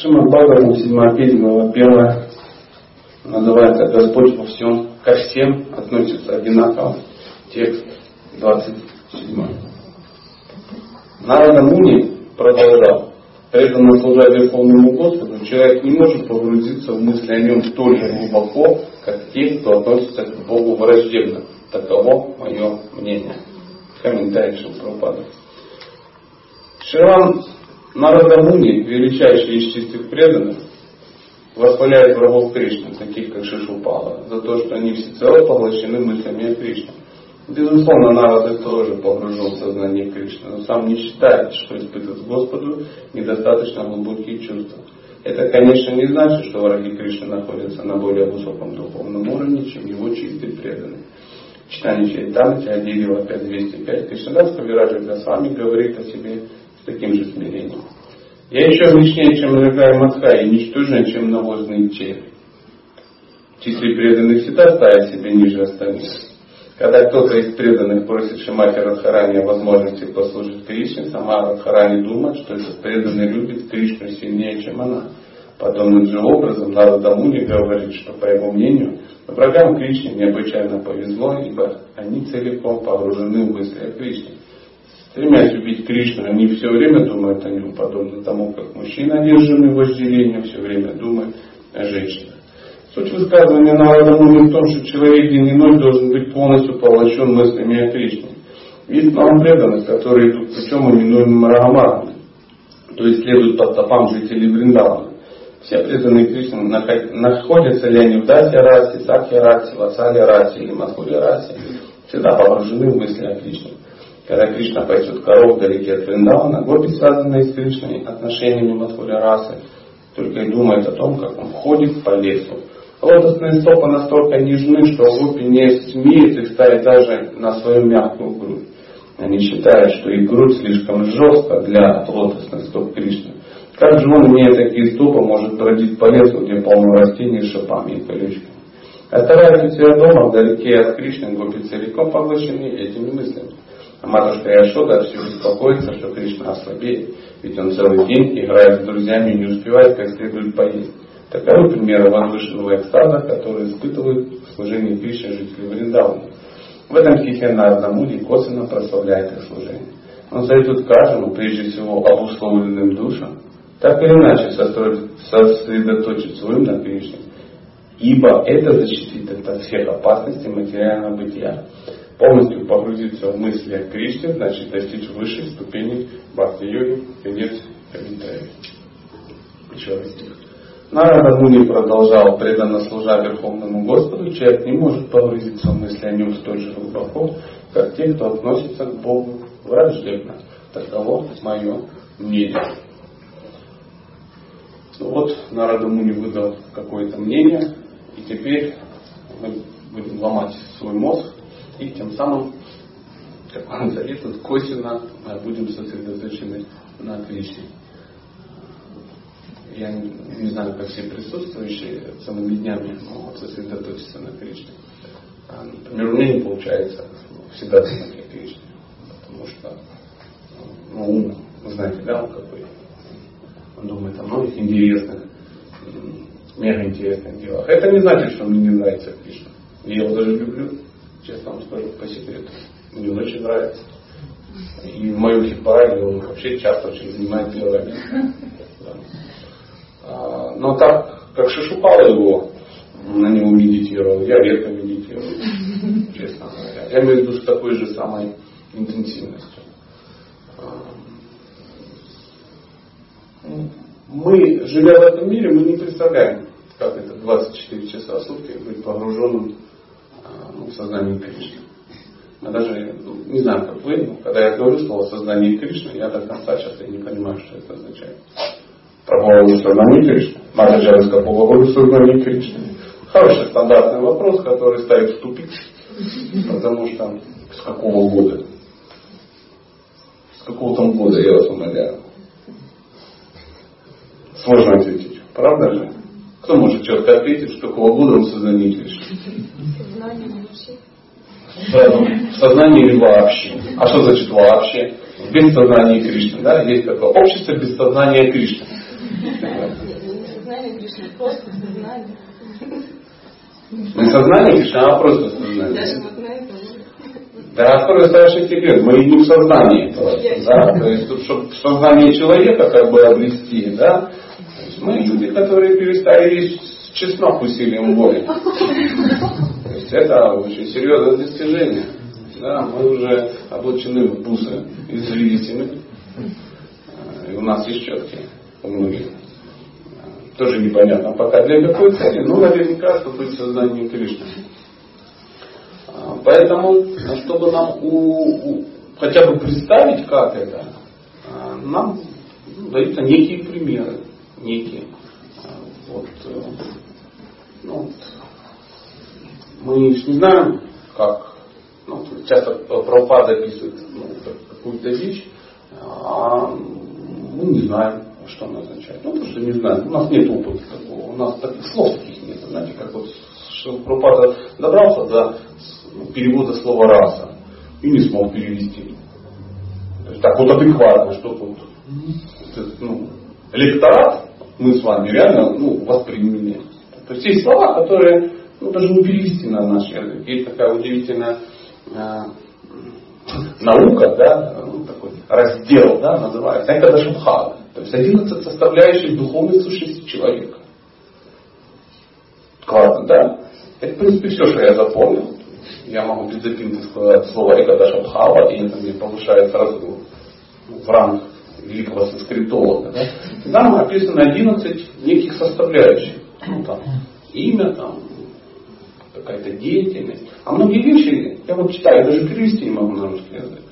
Шимат Бхагаватам, 7 песня, глава 1, называется «Господь во всем, ко всем относится одинаково». Текст 27. Нарада Муни продолжал. Преданно служа Верховному Господу, человек не может погрузиться в мысли о нем столь же глубоко, как те, кто относится к Богу враждебно. Таково мое мнение. Комментарий Шилпрапада. Шриван Нарадамуни, величайший из чистых преданных, восхваляет врагов Кришны, таких как Шишупала, за то, что они всецело поглощены мыслями о Кришне. Безусловно, Нарада тоже погружен в сознание Кришны, но сам не считает, что испытывает Господу недостаточно глубокие чувства. Это, конечно, не значит, что враги Кришны находятся на более высоком духовном уровне, чем его чистые преданные. Читание Чайтамати, Адилева 5205, Кришнадас Кавираджа Госвами говорит о себе с таким же смирением. Я еще лишнее, чем Рагай Мадха, и ничтожнее, чем навозный червь. Числе преданных всегда ставят себя ниже остальных. Когда кто-то из преданных просит Шимати Радхарани о возможности послужить Кришне, сама Радхарани думает, что этот преданный любит Кришну сильнее, чем она. Подобным же образом Нарада Муни говорит, что, по его мнению, врагам Кришны необычайно повезло, ибо они целиком погружены в мысли о Кришне. Стремясь убить Кришну, они все время думают о нем, подобно тому, как мужчина, одержимый вожделением, все время думает о женщинах. Суть высказывания Нарада Муни в том, что человек день и ночь должен быть полностью поглощен мыслями о Кришне. Есть нам преданных, которые идут путем именуемым Рахамарами, то есть следуют под стопам жителей Вриндавана. Все преданные Кришне находятся ли они в Дасе расе, Сакхе расе, Васале расе или Мадхуре расе, всегда погружены в мысли о Кришне. Когда Кришна пойдет коров вдалеке от Вриндавана, гопи, связанные с Кришной отношениями Мадхуре расы, только и думают о том, как он ходит по лесу, Лотосные стопы настолько нежны, что гуппи не смеет их ставить даже на свою мягкую грудь. Они считают, что их грудь слишком жестка для лотосных стоп Кришны. Как же он, имея такие стопы, может бродить по лесу, где полно растений шипами и колючками? Оставаясь у себя дома, вдалеке от Кришны, гопи целиком поглощены этими мыслями. А матушка Яшода все беспокоится, что Кришна ослабеет, ведь он целый день играет с друзьями и не успевает как следует поесть. Таковы примеры возвышенного экстаза, который испытывают в служении Кришны жители Вриндауна. В этом стихе на Ардамуди косвенно прославляет их служение. Он советует каждому, прежде всего обусловленным душам, так или иначе сосредоточить свой ум на Кришне, ибо это защитит от всех опасностей материального бытия. Полностью погрузиться в мысли о Кришне значит достичь высшей ступени бхакти-йоги. Конец стих. Нарада Муни продолжал, преданно служа Верховному Господу, человек не может погрузиться в мысли о нем столь же глубоко, как те, кто относится к Богу враждебно. Таково мое мнение. Ну вот, Нарада Муни выдал какое-то мнение, и теперь мы будем ломать свой мозг, и тем самым, как он советует, косвенно будем сосредоточены на Кришне я не, знаю, как все присутствующие целыми днями могут сосредоточиться на Кришне. А, например, у меня не получается всегда о Кришне, потому что ну, ум, знаете, да, он какой. Он думает о многих интересных, мега интересных делах. Это не значит, что мне не нравится Кришна. Я его даже люблю, честно вам скажу по секрету. Мне очень нравится. И в моем хит-параде он вообще часто очень занимает первое место. А, но так, как Шишупала его на него медитировал, я редко медитирую, честно говоря. Я имею в виду с такой же самой интенсивностью. А, мы, живя в этом мире, мы не представляем, как это 24 часа в сутки быть погруженным ну, в сознание Кришны. Мы даже ну, не знаю, как вы, но когда я говорю слово сознание Кришны, я до конца часто не понимаю, что это означает про голову сознания Кришны. Мараджанская по голову сознания Кришны. Хороший стандартный вопрос, который ставит в тупик. Потому что с какого года? С какого там года, я вас умоляю. Сложно ответить. Правда же? Кто может четко ответить, с какого года он сознание Кришны? В сознании или вообще? А что значит вообще? Без сознания Кришны. Да? Есть такое общество без сознания Кришны. Кришна, просто сознание. Не сознание Кришны, а просто сознание. Да, открою старший секрет, мы не в сознании. Да? То есть, чтобы сознание человека как бы обрести, да, мы люди, которые перестали чеснок усилием воли. То есть это очень серьезное достижение. Да, мы уже облачены в бусы извилистины. И у нас есть четкие у многих. Тоже непонятно пока для какой цели, но наверняка, чтобы быть сознанием Кришны. Поэтому, чтобы нам у, у, хотя бы представить, как это, нам даются некие примеры. Некие. Вот, э, ну, мы не знаем, как ну, часто Прабхупада описывает ну, какую-то вещь, а мы не знаем, что она означает. Ну, потому что не знаем. У нас нет опыта такого. У нас таких слов таких нет. Знаете, как вот Прабхупада добрался до перевода слова раса и не смог перевести. Так вот адекватно, что тут ну, электорат мы с вами реально ну, восприняли. То есть есть слова, которые ну, даже не перевести на наш язык. Есть такая удивительная э, наука, да, ну, такой раздел, да, называется Экада Шабхага. То есть 11 составляющих духовной сущности человека. Классно, да? Это, в принципе, все, что я запомнил. Я могу без запинки сказать слово Экада Шабхава, и это мне повышает сразу в ранг великого санскритолога. Да? Там описано 11 неких составляющих. Ну, там, имя, там, какая-то деятельность. А многие вещи, я вот читаю, даже перевести не могу на русский язык.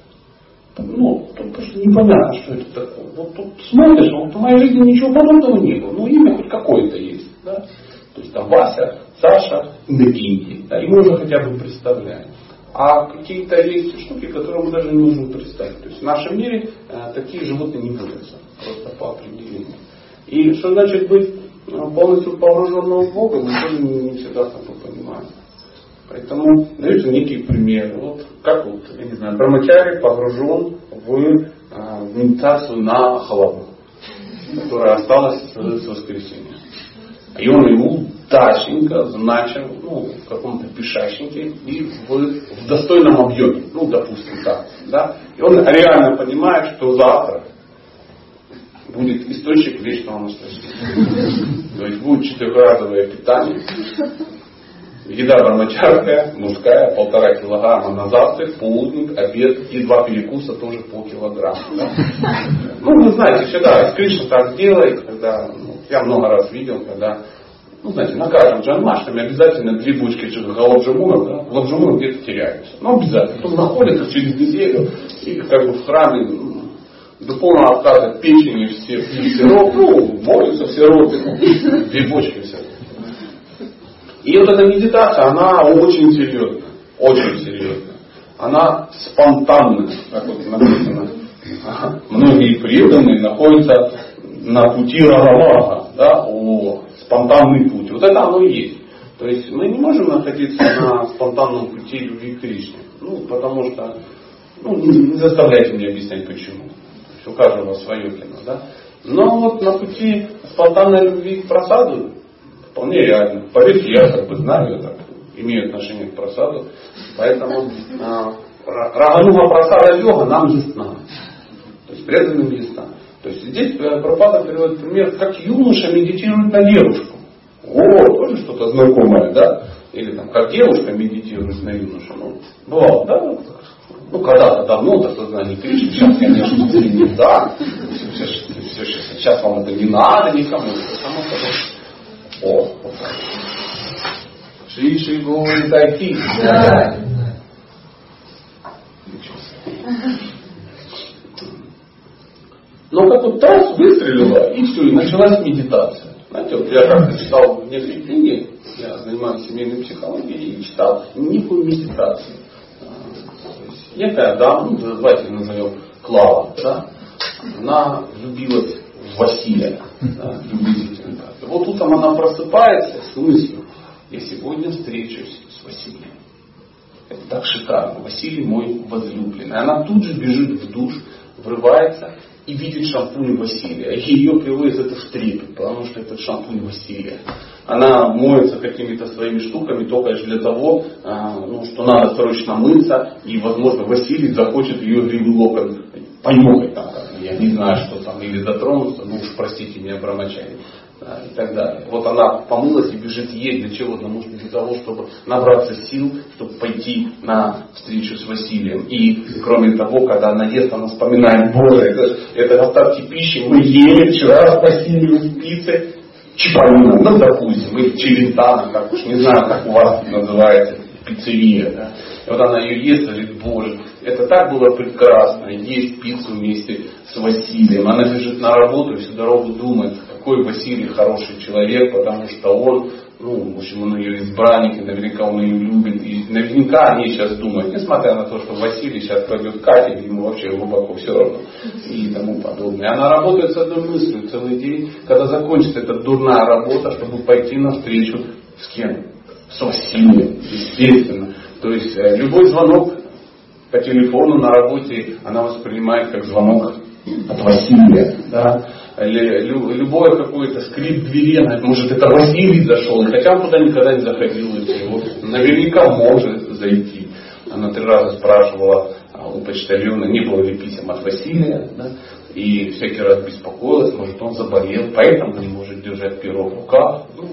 Ну, тут просто непонятно, что это такое. Вот тут смотришь, вот в моей жизни ничего подобного не было. Ну, имя хоть какое-то есть. Да? То есть там Вася, Саша, Иннокентий. Да, и мы уже хотя бы представляем. А какие-то есть штуки, которые мы даже не можем представить. То есть в нашем мире э, такие животные не водятся. Просто по определению. И что значит быть э, полностью погруженным в Бога, мы тоже не, не всегда тобой понимаем. Поэтому даются некие примеры. Вот как вот, я не знаю, Брамачари погружен в, э, в медитацию на халаву, которая осталась с воскресенья. И он его удачненько значил ну, в каком-то пешащнике и в, в достойном объеме. Ну, допустим, так. Да? И он реально понимает, что завтра будет источник вечного наслаждения. То есть будет четырехразовое питание, еда брамачарская, мужская, полтора килограмма на завтрак, полудник, обед и два перекуса тоже полкилограмма. Да? Ну, вы знаете, всегда Кришна так делает, когда ну, я много раз видел, когда ну, знаете, на каждом джанмаштаме обязательно две бочки галабджамунов, да, галабджамунов где-то теряются. Ну, обязательно. Потом находятся через неделю и как бы в храме ну, до полного отказа печени все пьют сироп, ну, молятся все ропы, ну, две бочки все. И вот эта медитация, она очень серьезная, очень серьезная. Она спонтанная, как вот написано. Многие преданные находятся на пути Рагамаха, да, о, спонтанный путь. Вот это оно и есть. То есть мы не можем находиться на спонтанном пути любви к Кришне. Ну, потому что, ну, не заставляйте меня объяснять почему. У каждого свое кино, да. Но вот на пути спонтанной любви к просаду вполне реально. Поверьте, я как бы знаю, так имею отношение к просаду. Поэтому а, Рагануга просада йога нам ясна. То есть преданным ясна. То есть здесь э, Пропада приводит пример, как юноша медитирует на девушку. О, тоже что-то знакомое, да? Или там, как девушка медитирует на юношу. Ну, бывало, да? Ну, когда-то давно до сознания Кришны, сейчас, конечно, не да. Все, все, все, сейчас вам это не надо никому. Само собой. О, вот так. Шри Шри Гори Тайки. Да. Но как вот раз выстрелила, и все, и началась медитация. Знаете, вот я как-то читал в некоторые книги, я занимаюсь семейной психологией, и читал некую медитацию. Есть некая дама, ну, давайте назовем Клава, да, она влюбилась в Василия, да, приблизительно так. Вот утром она просыпается с мыслью, я сегодня встречусь с Василием. Это так шикарно. Василий мой возлюбленный. Она тут же бежит в душ, врывается и видит шампунь Василия. И ее приводит это в трепет, потому что этот шампунь Василия. Она моется какими-то своими штуками только лишь для того, а, ну, что надо срочно мыться, и, возможно, Василий захочет ее гривый локон понюхать там, я не знаю, что там, или дотронуться, ну уж простите меня, брамачари да, и так далее. Вот она помылась и бежит ей для чего? Потому что для того, чтобы набраться сил, чтобы пойти на встречу с Василием. И кроме того, когда она ест, она вспоминает, боже, это, это остатки пищи, мы ели вчера с Василием в пицце, чипанина, ну допустим, или челентана, как уж не знаю, как у вас называется, пиццерия. Да? И вот она ее ест говорит, боже, это так было прекрасно, есть пиццу вместе с Василием. Она бежит на работу и всю дорогу думает, какой Василий хороший человек, потому что он, ну, в общем, он ее избранник, и наверняка он ее любит. И наверняка они сейчас думают, несмотря на то, что Василий сейчас пойдет катить, ему вообще глубоко все равно и тому подобное. Она работает с одной мыслью целый день, когда закончится эта дурная работа, чтобы пойти навстречу с кем? С Василием, естественно. То есть э, любой звонок по телефону на работе она воспринимает как звонок от Василия. Да? Любое какое-то скрип двери, она, может это Василий зашел, и хотя он туда никогда не заходил, его наверняка может зайти. Она три раза спрашивала а, у почтальона, не было ли писем от Василия, да? и всякий раз беспокоилась, может он заболел, поэтому не может держать перо в руках, ну,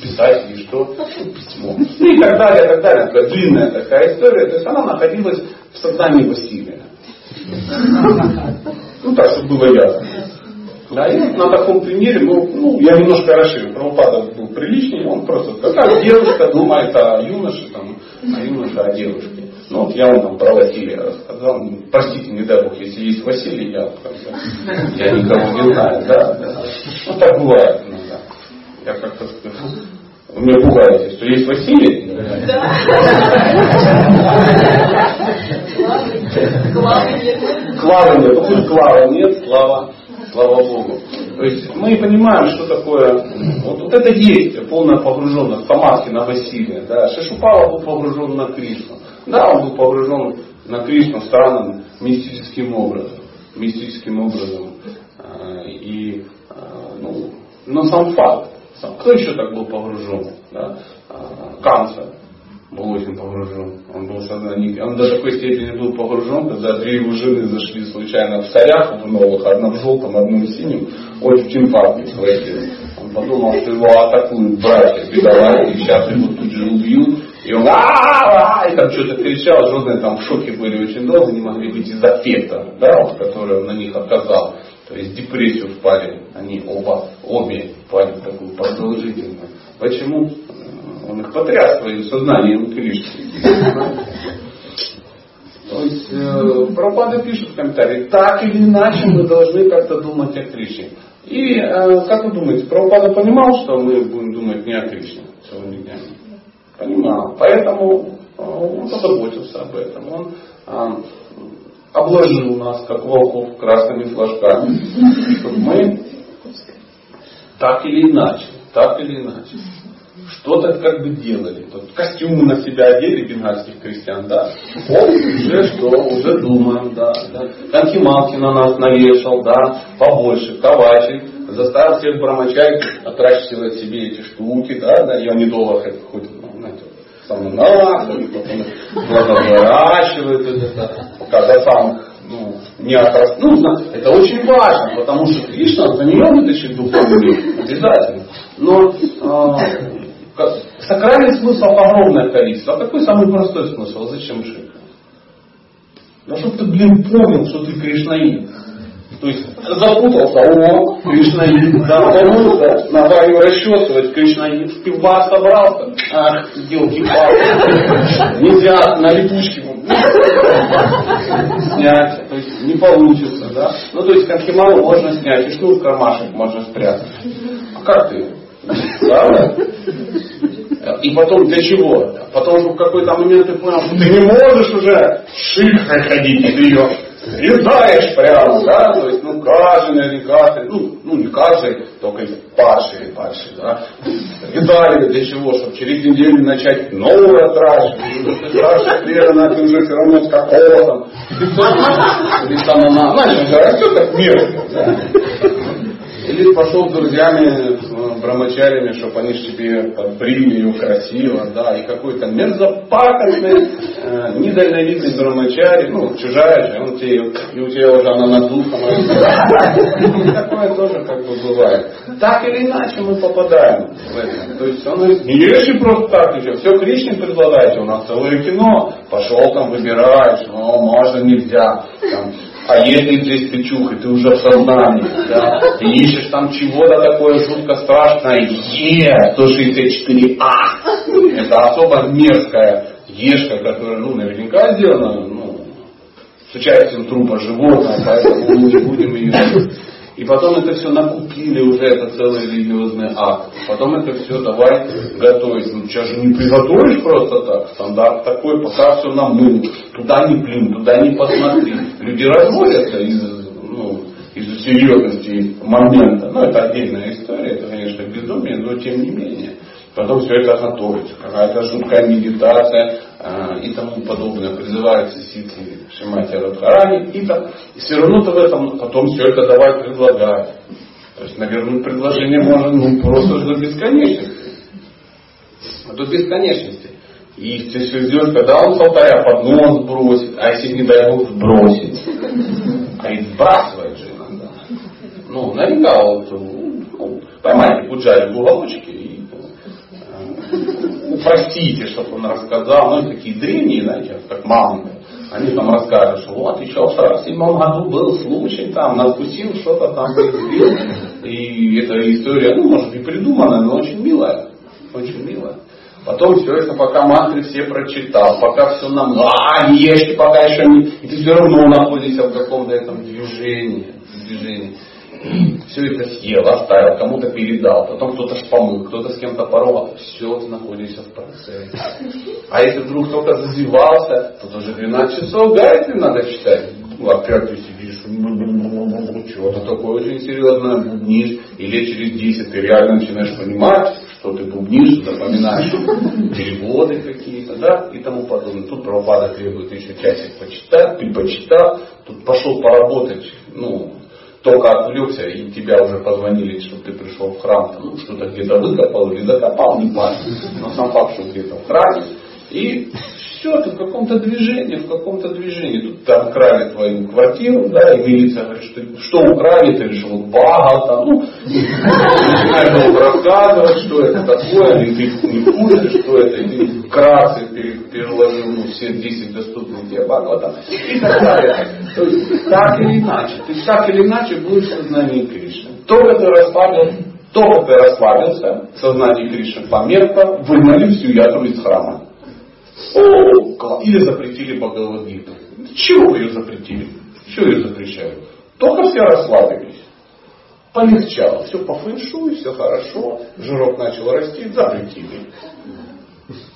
писать или что, письмо. Ну и так далее, и так далее. Такая длинная такая история. То есть она находилась в сознании Василия. Ну так, чтобы было ясно. Да, и на таком примере, ну, ну я немножко расширю, Прабхупада был приличнее, он просто, как девушка думает о юноше, там, о юноше, о девушке. Ну вот я вам там про Василия рассказал. Простите, не дай бог, если есть Василий, я, я никого не знаю. Да, да. Ну так бывает иногда. Я как-то сказал. Вы меня пугаете, что есть Василий? Да. Клавы нет. Клавы нет. Пусть клава нет, слава, слава Богу. То есть мы понимаем, что такое, вот, вот это есть полная погруженность Самадхи на Василия. Да. Шишупала был погружен на Кришну. Да, он был погружен на Кришну странным мистическим образом. Мистическим образом. А, и, а, ну, но сам факт, кто еще так был погружен? Да? А, Канцер был очень погружен. Он был сознание. Он до такой степени был погружен, когда две его жены зашли случайно в царях в новых, одна в желтом, одна в синем, очень в инфаркте схватили. Он подумал, что его атакуют братья бедолаги, сейчас его тут же убьют. И он а и там что-то кричал, жены там в шоке были очень долго, не могли выйти из аффекта, да, который он на них оказал. То есть депрессию впали, они оба, обе впали в такую продолжительную. Почему? Он их потряс своим сознанием Кришны. То есть э, Прабхупада пишет в комментарии, так или иначе мы должны как-то думать о Кришне. И э, как вы думаете, Прабхупада понимал, что мы будем думать не о Кришне сегодня дня? Понимал. Поэтому э, он позаботился об этом. Он э, обложил нас, как волков, красными флажками, чтобы мы так или иначе, так или иначе, что-то как бы делали. Тут костюмы на себя одели бенгальских крестьян, да. Он уже что, уже думаем, да. да. Конхималки на нас навешал, да, побольше, ковачек, заставил всех брамачай отращивать себе эти штуки, да, да, и они доллар хоть, знаете, сам нас, они потом выращивают это, пока до самых ну, не отрастут. Ну, это очень важно, потому что Кришна за нее вытащит духовный мир, обязательно. Но э, сакральный смысл огромное количество. А какой самый простой смысл? Зачем жить? Ну, чтобы ты, блин, понял, что ты Кришнаид. То есть запутался, о, Кришнаид, да, вернулся, надо его расчесывать, Кришнаид, в пивбар собрался, ах, елки палки нельзя на липучке снять, то есть не получится, да. Ну, то есть конхималу можно снять, и что в кармашек можно спрятать. А как ты? Правда? И потом для чего? Потому что в какой-то момент ты понял, что ты не можешь уже шихрой ходить, и ты ее резаешь прямо, да, то есть, ну, каждый наверняка, ну, ну, не каждый, только падшие, падшие, да, резали для чего, чтобы через неделю начать отращивать, ну, ты спрашиваешь клера, ты уже все равно с какого там, или там она, знаешь, он растет как мир. Или пошел с друзьями брамачарями, чтобы они тебе подбрили красиво, да, и какой-то мерзопакостный, э, недальновидный брамачари, ну, чужая же, он тебе, и у тебя уже она над духом. Такое тоже как бы бывает. Так или иначе мы попадаем в это. То есть он говорит, не ешьте просто так, еще, все Кришне предлагаете, у нас целое кино, пошел там выбираешь, ну, можно, нельзя, там, а если здесь ты чух, и ты уже в сознании, да, ты ищешь там чего-то такое жутко страшное, Е, 164А. Это особо мерзкая ешка, которая, ну, наверняка сделана, ну, с участием трупа животного, поэтому мы не будем ее и потом это все накупили уже, это целый религиозный акт. Потом это все давай готовить. Ну, сейчас же не приготовишь просто так. Стандарт такой, пока все намыл. Туда не плюнь, туда не посмотри. Люди разводятся из, ну, из серьезности момента. Ну, это отдельная история, это, конечно, безумие, но тем не менее. Потом все это готовится, какая-то жуткая медитация э, и тому подобное. Призывается ситхи Шимати Радхарани. И, там, и все равно ты в этом потом все это давай предлагать. То есть, наверное, предложение можно ну, просто до бесконечности. До бесконечности. И ты все ждешь, когда он с алтаря поднос бросит, а если не дай Бог сбросит. А и сбрасывает же иногда. Ну, наверняка вот, ну, поймайте Пуджари в уголочке упростите, чтобы он рассказал, ну, такие древние, знаете, как манго. Они там расскажут, что вот еще в 47 году был случай, там надкусил что-то там произвел. И эта история, ну, может и придуманная, но очень милая. Очень милая. Потом все это, пока мантры все прочитал, пока все нам, а, не ешьте, пока еще не... И ты все равно находишься в каком-то этом движении. движении все это съел, оставил, кому-то передал, потом кто-то шпомыл, кто-то с кем-то порвал, все, ты находишься в процессе. А если вдруг только зазевался, то тоже 12 часов гайдли надо читать. Ну, опять ты сидишь, что-то такое очень серьезное, бубнишь, и лет через 10 ты реально начинаешь понимать, что ты бубнишь, запоминаешь переводы какие-то, да, и тому подобное. Тут правопада требует еще часик почитать, почитал, тут пошел поработать, ну, только отвлекся, и тебя уже позвонили, чтобы ты пришел в храм, ну, что-то где-то выкопал или закопал, не важно. Но сам факт, что где-то в храме. И все, ты в каком-то движении, в каком-то движении. Тут там украли твою квартиру, да, и милиция говорит, что, что украли, ты решил, бага, там, ну, начинаешь рассказывать, что это такое, и ты не куришь, что это, и ты вкратце переложил ну, все 10 доступных тебе Бхагавата, и так далее. То есть, так или иначе, ты так или иначе будешь в сознании Кришны. Только ты расслабился, только ты расслабился, сознание Кришны померкло, выгнали всю ядру из храма. О, или запретили Бхагавадгиту. Чего ее запретили? Чего ее запрещают? Только все расслабились. Полегчало. Все по фэншую, все хорошо. Жирок начал расти, запретили.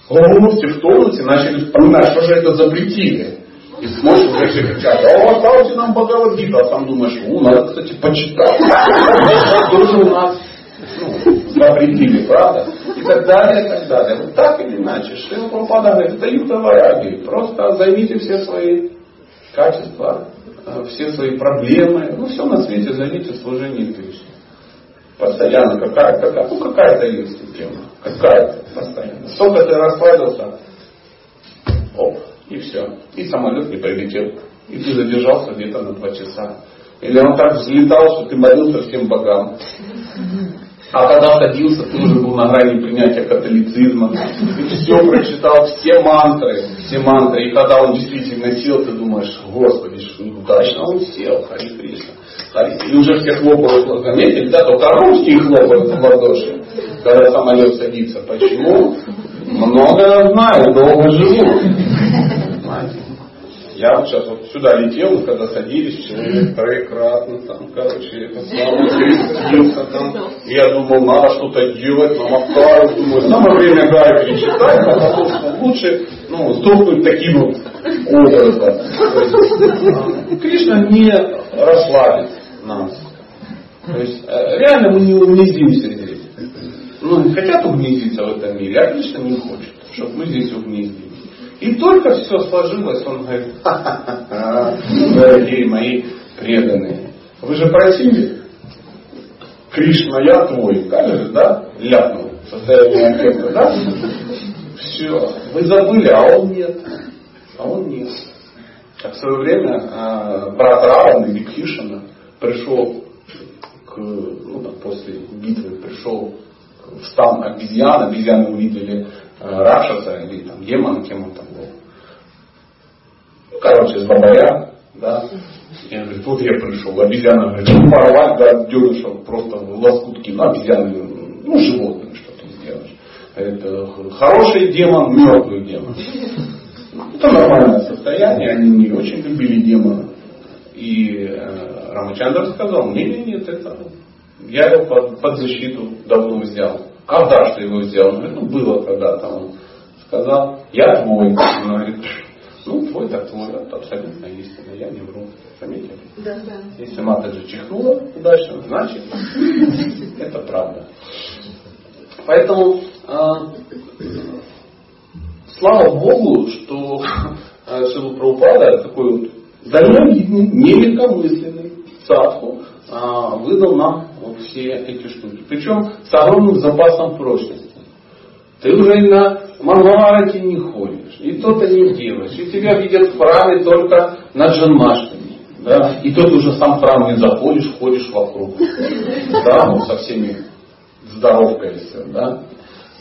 Все в тонусе начали вспоминать, что же это запретили. И смотришь, уже все кричат, о, оставьте нам Бхагавадгиту. А сам думаешь, у, надо, кстати, почитать. Тоже у нас ну, запретили, правда? И так далее, и так далее. Вот так или иначе, Шрила Прабхупада говорит, это юга вараги. Просто займите все свои качества, э, все свои проблемы, ну все на свете займите служение Кришне. Постоянно какая, какая, ну какая-то есть тема, какая-то постоянно. Сколько ты расслабился, оп, и все. И самолет не прилетел. И ты задержался где-то на два часа. Или он так взлетал, что ты молился всем богам. А когда садился, ты уже был на грани принятия католицизма. Ты все прочитал, все мантры, все мантры. И когда он действительно сел, ты думаешь, Господи, что удачно он сел, Хари Кришна. И уже все хлопают, заметили, да, только русские хлопают в ладоши, когда самолет садится. Почему? Много знаю, долго живу. Я вот сейчас вот сюда летел, когда садились, человек троекратно, там, короче, это самое, там. И я думал, надо что-то делать, намокаю, думаю, самое время Гайки читать, а потом что лучше, ну, сдохнуть таким вот образом. Кришна не расслабит нас. То есть э, реально мы не угнездимся здесь. Ну, хотят угнездиться в этом мире, а Кришна не хочет, чтобы мы здесь угнездились. И только все сложилось, он говорит, ха-ха-ха, дорогие мои преданные, вы же просили, Кришна, я твой. Как да? Ляпнул. Состояние аффекта, да? Все. Вы забыли, а он нет. А он нет. Так в свое время э, брат Равана Викхишина пришел к, ну, после битвы пришел в стан обезьян, обезьяны увидели э, Рашаса или там демона, кем он там был. Ну, короче, с бабая, да. И он говорит, вот я пришел, обезьяна говорит, ну, порвать, да, дернешь, просто лоскутки, ну, обезьяны, ну, животные, что ты сделаешь. Это хороший демон, мертвый демон. Это нормальное состояние, они не очень любили демона. И э, Рамачандр сказал, нет, нет, это я его под, под защиту давно взял. Когда что его взял? Он говорит, ну было когда-то. Он сказал, я твой. Он говорит, ну твой, так твой, это абсолютно истина, я не вру. Заметили? Да, да. Если Матаджи чихнула удачно, значит это правда. Поэтому э, слава Богу, что э, Шилу Прабхупада такой вот дальновидный, нелегкомысленный садху э, выдал нам все эти штуки. Причем с огромным запасом прочности. Ты уже на Мангаварате не ходишь, и то-то не делаешь, и тебя видят в храме только на джанмаштами. Да? И тут уже сам храм не заходишь, ходишь вокруг. Да, ну, со всеми здоровкаешься, да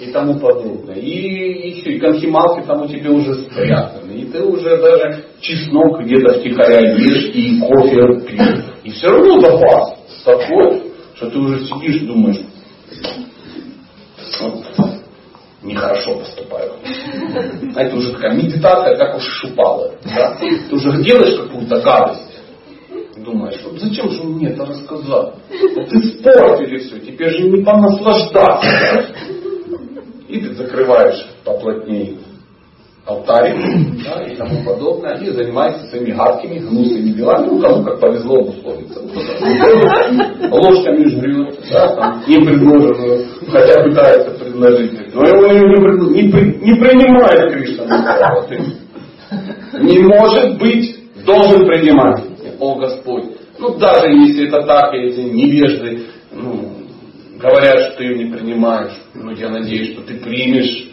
и тому подобное. И еще и конхималки там у тебя уже спрятаны. И ты уже даже чеснок где-то втихаря ешь и кофе пьешь. И все равно запас такой, что ты уже сидишь и думаешь, вот, нехорошо поступаю. А это уже такая медитация, как уж шупала. Да? Ты уже делаешь какую-то гадость. Думаешь, вот зачем же мне это рассказал? Вот испортили все, теперь же не понаслаждаться. И ты закрываешь поплотнее алтарь да, и тому подобное, и занимаешься своими гадкими, гнусными делами, ну, кому как повезло обусловиться. Ложками жрет, да, там, не предложенную, хотя пытается предложить, но его не, не, не принимает Кришна. Не может быть, должен принимать. О Господь. Ну даже если это так, если невежды, ну, говорят, что ты ее не принимаешь, но я надеюсь, что ты примешь.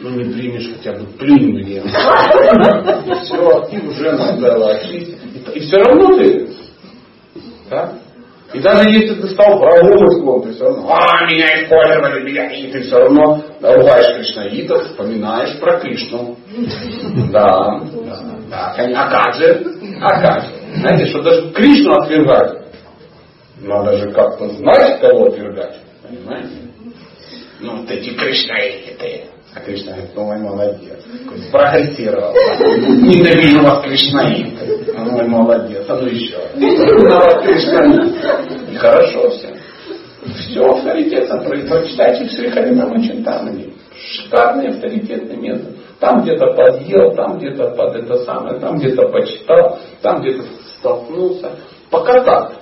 Ну не примешь хотя бы плюнь мне. И все, и уже надо очистить. И все равно ты. Да? И даже если ты стал врагом искон, ты все равно, а, меня использовали, меня, и ты все равно ругаешь кришнаитов, вспоминаешь про Кришну. Да, да, да. А как же? А как же? Знаете, что даже Кришну отвергать, надо же как-то знать, кого отвергать. Понимаете? Ну, вот эти кришнаиты. А Кришна говорит, ну, мой молодец. Прогрессировал. Ненавижу вас, кришнаиты. Ну, мой молодец. А ну еще. На вас. И хорошо все. Все авторитетно прочитайте все Харинама Чинтамани. Шикарный авторитетный метод. Там где-то подъел, там где-то под это самое, там где-то почитал, там где-то столкнулся. Пока так.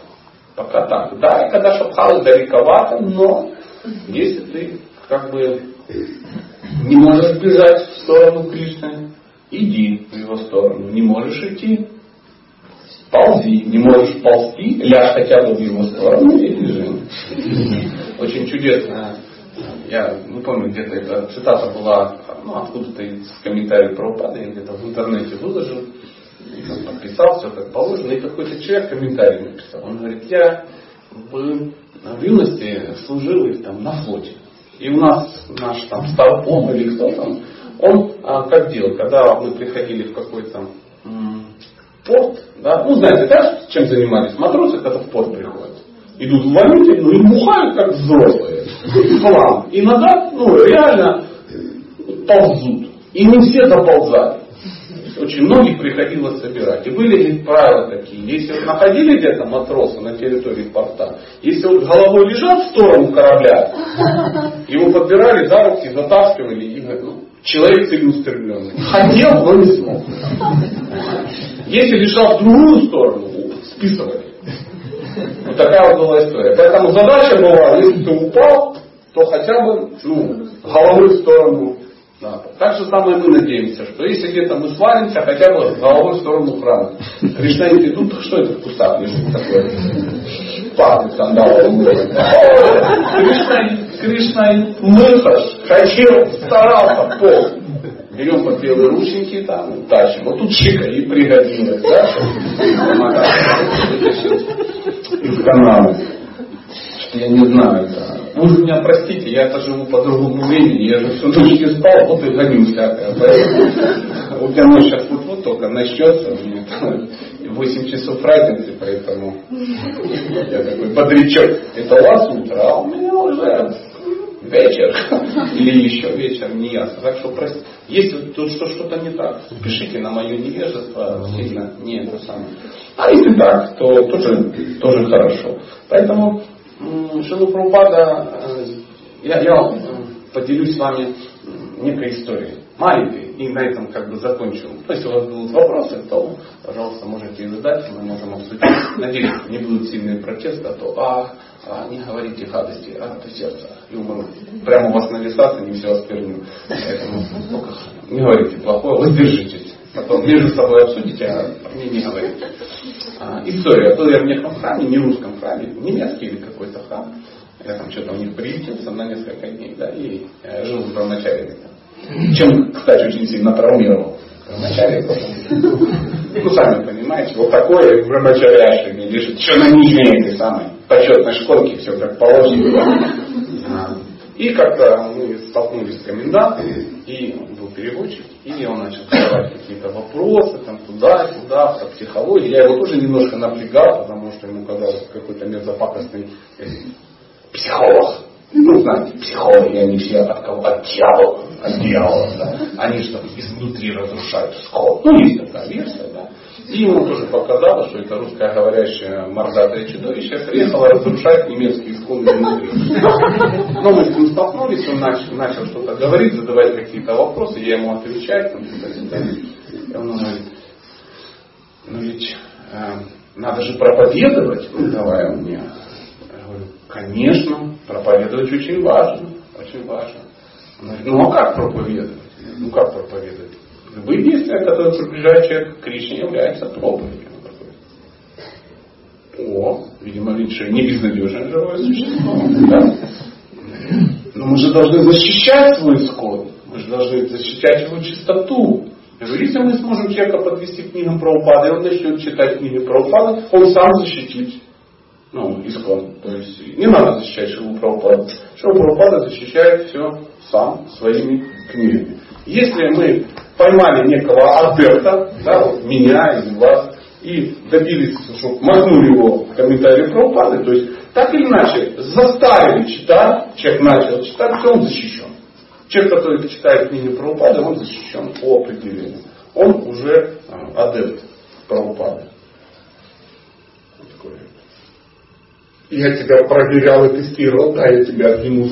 Пока так. Да, и когда Шабхалы далековато, но если ты как бы не можешь бежать в сторону Кришны, иди в его сторону. Не можешь идти, ползи. Не можешь ползти, ляжь хотя бы в его сторону и лежи. Очень чудесно. Я не помню, где-то эта цитата была, ну, откуда-то из комментариев упады, я где-то в интернете выложил подписал все как положено, и какой-то человек комментарий написал. Он говорит, я в, в юности служил там, на флоте. И у нас наш там старпом или кто там, он а, как делал, когда мы приходили в какой-то порт, да, ну знаете, да, чем занимались матросы, когда в порт приходят? Идут в валюте, ну и бухают как взрослые. Хлам. И назад, ну реально ползут. И не все доползали очень многих приходилось собирать. И были правила такие. Если вот находили где-то матроса на территории порта, если вот головой лежат в сторону корабля, его подбирали за руки, затаскивали и ну, человек целеустремленный. Хотел, но не смог. Если лежал в другую сторону, списывали. Вот такая вот была история. Поэтому задача была, если ты упал, то хотя бы ну, головой в сторону Да. Так же самое мы надеемся, что если где-то мы свалимся, хотя бы головой в сторону храма. Кришнаиты идут, что это в кустах лежит такое? Падает скандал. Кришнаит, Кришнаит, мыхаш, хотел, старался, пол. Берем под белые рученьки там, тащим. Вот тут шика и пригодилось, да? Из канала. Я не знаю, да. Вы же меня простите, я-то живу по другому времени, я же всю ночь не спал, вот и гоню всякое. Поэтому у меня ночь сейчас вот, вот только начнется, у меня 8 часов разницы, поэтому я такой бодрячок. Это у вас утро, а у меня уже вечер или еще вечер, не ясно. Так что простите. Если тут что, что-то не так, пишите на мое невежество сильно не это самое. А если так, то тоже, тоже хорошо. Поэтому Шилу Прабхупада, э, я, я э, поделюсь с вами некой историей. Маленькой, и на этом как бы закончу. То есть, у вас будут вопросы, то, пожалуйста, можете их задать, мы можем обсудить. Надеюсь, не будут сильные протесты, а то, а, а не говорите гадости, а то сердце и умру. Прямо у вас на весах, не все оскверню. Поэтому только не говорите плохое, воздержитесь. Потом между собой обсудите, а мне не говорите. А, история. Был я в неком храме, не русском храме, немецкий или какой-то храм. Я там что-то у них приютился на несколько дней, да, и э, жил с брамачариями. Чем, кстати, очень сильно травмировал. Брамачария Ну, сами понимаете, вот такое брамачаряши лежит, что на нижней этой самой почетной школке, все как положено. И как-то мы столкнулись с комендантом, и переводчик, и он начал задавать какие-то вопросы, там туда-сюда, про психологию. Я его тоже немножко напрягал, потому что ему казалось какой-то мерзопакостный э, психолог. Ну, знаете, психологи, они все от кого? От дьявола, от дьявола, да. Они там изнутри разрушают скот. Ну, есть такая версия, да. И ему тоже показалось, что это русскоговорящая мордатое чудовище приехало разрушать немецкий исконный изнутри. Но мы с ним столкнулись, он начал, начал что-то говорить, задавать какие-то вопросы, я ему отвечаю, и он говорит, ну ведь э, надо же проповедовать, ну давай мне. Я говорю, конечно, проповедовать очень важно, очень важно. Он говорит, ну а как проповедовать? Ну как проповедовать? Любые действия, которые приближают человека к Кришне, являются проповедью. О, видимо, видишь, не безнадежное живое существо. Да? Но мы же должны защищать свой исход. Мы же должны защищать его чистоту. Если мы сможем человека подвести к книгам Прабхупады, и он начнет читать книги Прабхупады, он сам защитит ну, искон. То есть не надо защищать Шилу Прабхупаду. Шилу Прабхупада защищает все сам своими книгами. Если мы поймали некого адепта, да, вот меня или вас, и добились, чтобы махнули его в комментарии Прабхупады, то есть так или иначе заставили читать, человек начал читать, все он защищен. Человек, который читает книги Прабхупады, он защищен по определению. Он уже а, адепт Прабхупады. Я тебя проверял и тестировал, да, я тебя отниму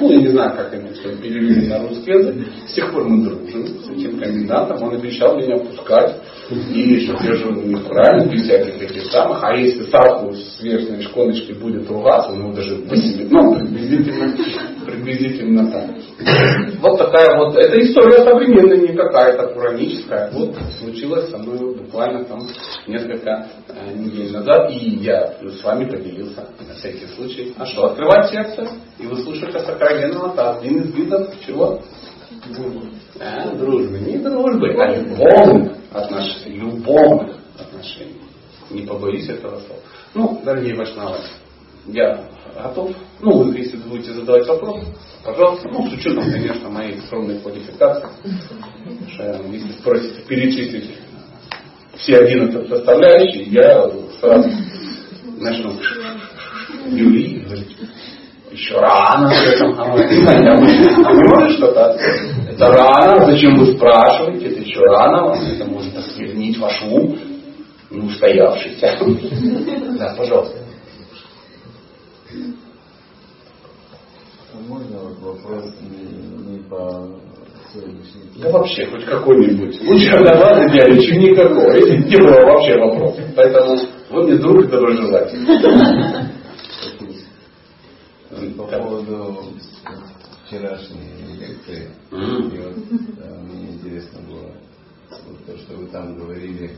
Ну, я не знаю, как они все перевели на русский язык. С тех пор мы дружим с этим комендантом. Он обещал меня пускать. И что я живу не правильно, без всяких этих самых. А если Саху с верхней шконочки будет ругаться, ну, даже 8, ну, приблизительно, приблизительно так. Вот такая вот, это история современная, не какая-то хроническая. Вот случилось со мной буквально там несколько э, недель назад. И я с вами поделился на всякий случай. А что, открывать сердце и выслушать о сокровенном, это один из видов чего? А, дружбы. Не дружбы, а любовных отношений. Любовных отношений. Не побоюсь этого слова. Ну, дорогие Вашнавы, я готов. Ну, если вы будете задавать вопрос, пожалуйста. Ну, с учетом, конечно, моей скромной квалификации. Если спросите перечислить все 11 составляющих, я сразу начну Юрий говорить, еще рано говорить. А вы можете что-то? Это рано, зачем вы спрашиваете? Это еще рано, это может осквернить ваш ум, не устоявшийся. Да, пожалуйста. Можно вопрос не по да вообще, хоть какой-нибудь. Лучше на вас идеале, чем никакой. Не было вообще вопроса. Поэтому вы мне друг и доброжелатель. По поводу вчерашние лекции. И вот э, мне интересно было вот то, что вы там говорили.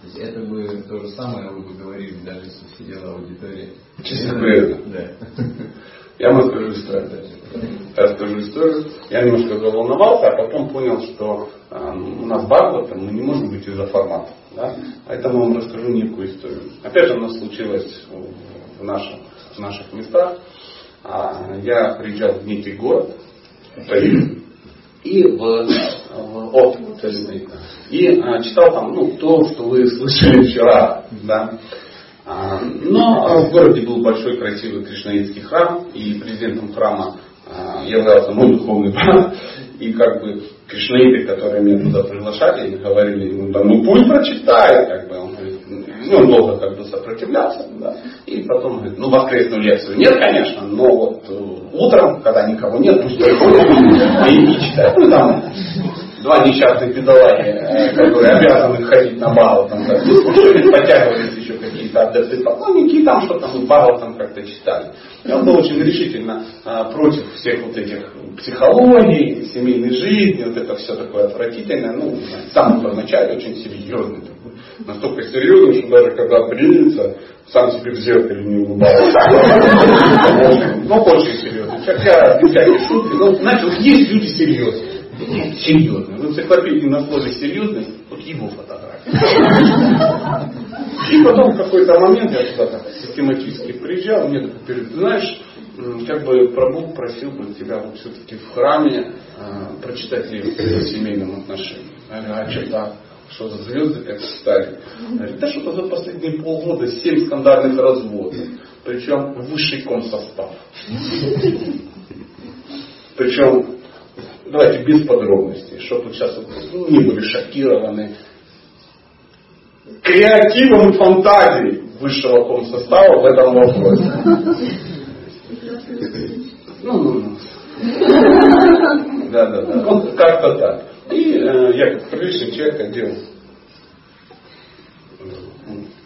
То есть это бы то же самое вы бы говорили, даже если сидела аудитория. Чисто преданных. Да. Я вам расскажу историю. Я расскажу историю. Я немножко заволновался, а потом понял, что э, у нас Бхагавата, мы не можем быть из-за формата. Да? Поэтому вам расскажу некую историю. Опять же, у нас случилось в, нашем, в наших местах. А, я приезжал в некий город, и в, в от. И а, читал там ну, то, что вы слышали вчера. Да? А, Но в городе был большой красивый кришнаитский храм, и президентом храма а, являлся мой духовный брат. И как бы кришнаиты, которые меня туда приглашали, говорили ему, да ну пусть прочитает, как бы. Он говорит, ну, он долго как бы сопротивлялся, да. И потом говорит, ну воскресную лекцию нет, конечно, но вот э, утром, когда никого нет, пусть приходит и, и читает. Ну там два несчастных бедолаги, э, которые обязаны ходить на бал, там, так, ну, подтягивались какие-то адепты поклонники, и там что-то там бал там как-то читали. И он был очень решительно а, против всех вот этих психологий, семейной жизни, вот это все такое отвратительное, ну, самом начале очень серьезный такой. Настолько серьезный, что даже когда брился, сам себе в зеркале не улыбался. Ну, очень серьезный. Хотя, без всяких шутки, но, вот есть люди серьезные. Серьезные. В энциклопедии на слове серьезность, вот его фотография. И потом в какой-то момент я туда так систематически приезжал, мне такой перед, знаешь, как бы Прабу просил бы тебя вот все-таки в храме э, прочитать лекцию по семейным отношениям. Я говорю, а что так? Что за звезды как стали? Говорит, да что-то за последние полгода семь скандальных разводов. Причем высший комсостав. Причем, давайте без подробностей, чтобы сейчас ну, не были шокированы креативом и фантазией высшего комсостава в этом вопросе. Ну, ну, ну. Да, да, да. Вот как-то так. И э, я как приличный человек одел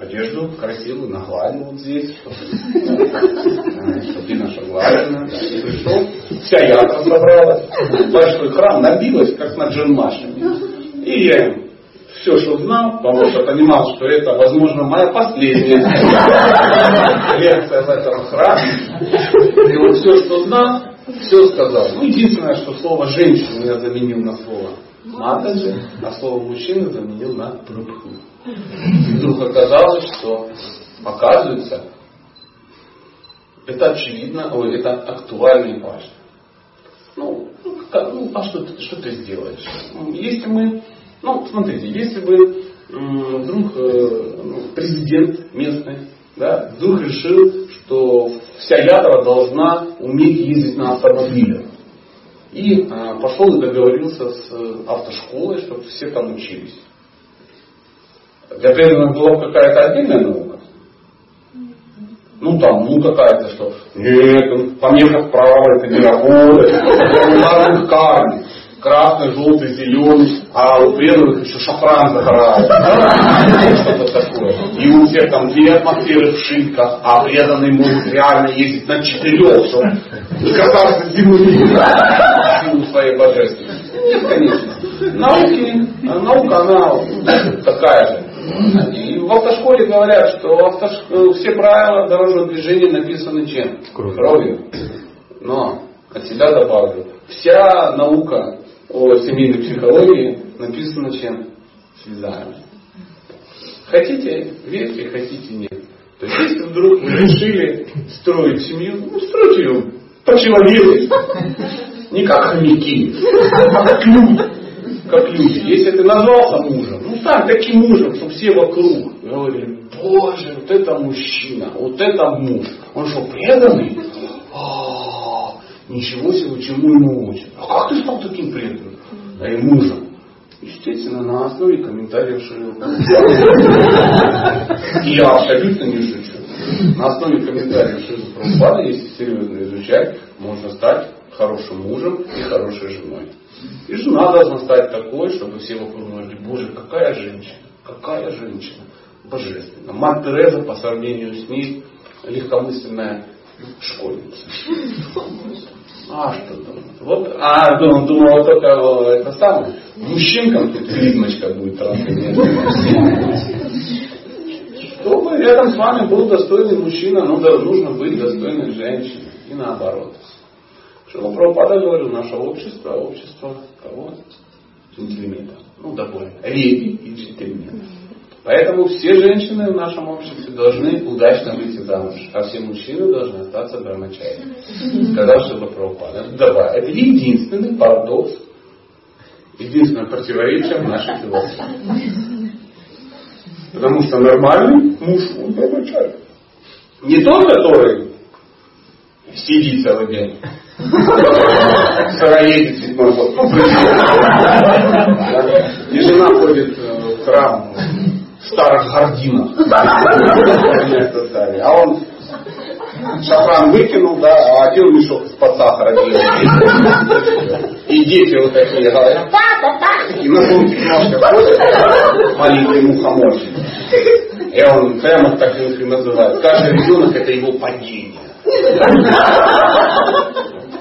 одежду красивую, нагладил вот здесь, чтобы наша глажена. И пришел, вся ятра собралась, большой храм набилась, как на джинмаше. И я им все, что знал, потому что понимал, что это, возможно, моя последняя лекция в этом храме. И вот все, что знал, все сказал. Ну, единственное, что слово женщина я заменил на слово матаджи, а слово мужчина заменил на прабху. И вдруг оказалось, что оказывается, это очевидно, ой, это актуально и важно. Ну, ну, как, ну а что, ты- что ты сделаешь? Ну, Если мы, ну, смотрите, если бы вдруг э, ну, президент местный, да, вдруг решил, что вся ядра должна уметь ездить на автомобилях. И э, пошел и договорился с э, автошколой, чтобы все там учились. Для преданных была бы какая-то отдельная наука. Ну там, ну какая-то, что нет, ну, помеха вправо, это не работает, ударных камень, красный, желтый, зеленый, а у преданных еще шафран загорает. Что-то такое. И у всех там две атмосферы в шинках, а преданные могут реально ездить на четырех, чтобы касаться земли в силу своей божественности. Нет, конечно. Науки, наука, она такая же. И в автошколе говорят, что автош- все правила дорожного движения написаны чем? Кровью. Но от себя добавлю. Вся наука о семейной психологии написана чем? Слезами. Хотите, верьте, хотите, нет. То есть, если вдруг вы решили строить семью, ну, стройте ее по-человечески. Не как хомяки, а как люди. Как люди. Если ты назвался мужем, ну стань таким мужем, чтобы все вокруг говорили, боже, вот это мужчина, вот это муж. Он что, преданный? А, Ничего себе, чему ему учат. А как ты стал таким преданным? А и мужем. Естественно, на основе комментариев Шрилка. Я абсолютно не шучу. На основе комментариев Шрилка если серьезно изучать, можно стать хорошим мужем и хорошей женой. И жена должна стать такой, чтобы все вокруг говорили, боже, какая женщина, какая женщина, божественная. Мать Тереза по сравнению с ней легкомысленная школьница. А что там? Вот, а, думал, думал только это самое, мужчинкам тут клизмочка будет Чтобы рядом с вами был достойный мужчина, ну нужно быть достойной женщиной. И наоборот. Что Прабхупада говорил, наше общество, общество кого? Джентльменов. Ну, довольно. Леди и джентльменов. Поэтому все женщины в нашем обществе должны удачно выйти замуж, а все мужчины должны остаться брамачари. Сказал Шила Прабхупада. Давай. Это единственный парадокс, единственное противоречие в нашей философии. Потому что нормальный муж, он брамачари. Не тот, который сидит целый день. Сыроедет седьмой год. И жена ходит э, в храм старых гординах. А он шафран выкинул, да, а один мешок из-под сахара И дети вот такие говорят, и на зонтик немножко ходят, маленький мухоморчик. И он прямо так и называет. Каждый ребенок это его падение.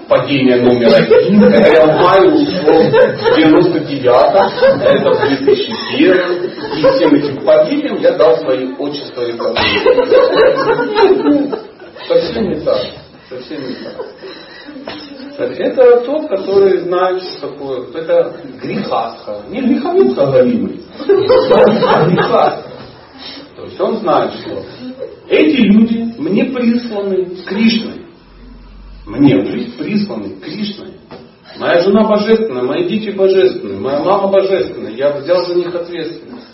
Падение номер один. Я в мае ушел в 99-м, это в 2001 И всем этим падениям я дал свои отчества рекламировать. Совсем не так. Совсем не так. Это тот, который знает, что такое. Это грехатха. Не греховица галимый, а. То есть он знает, что эти люди мне присланы Кришной. Мне в жизнь присланы Кришной. Моя жена божественная, мои дети божественные, моя мама божественная. Я взял за них ответственность.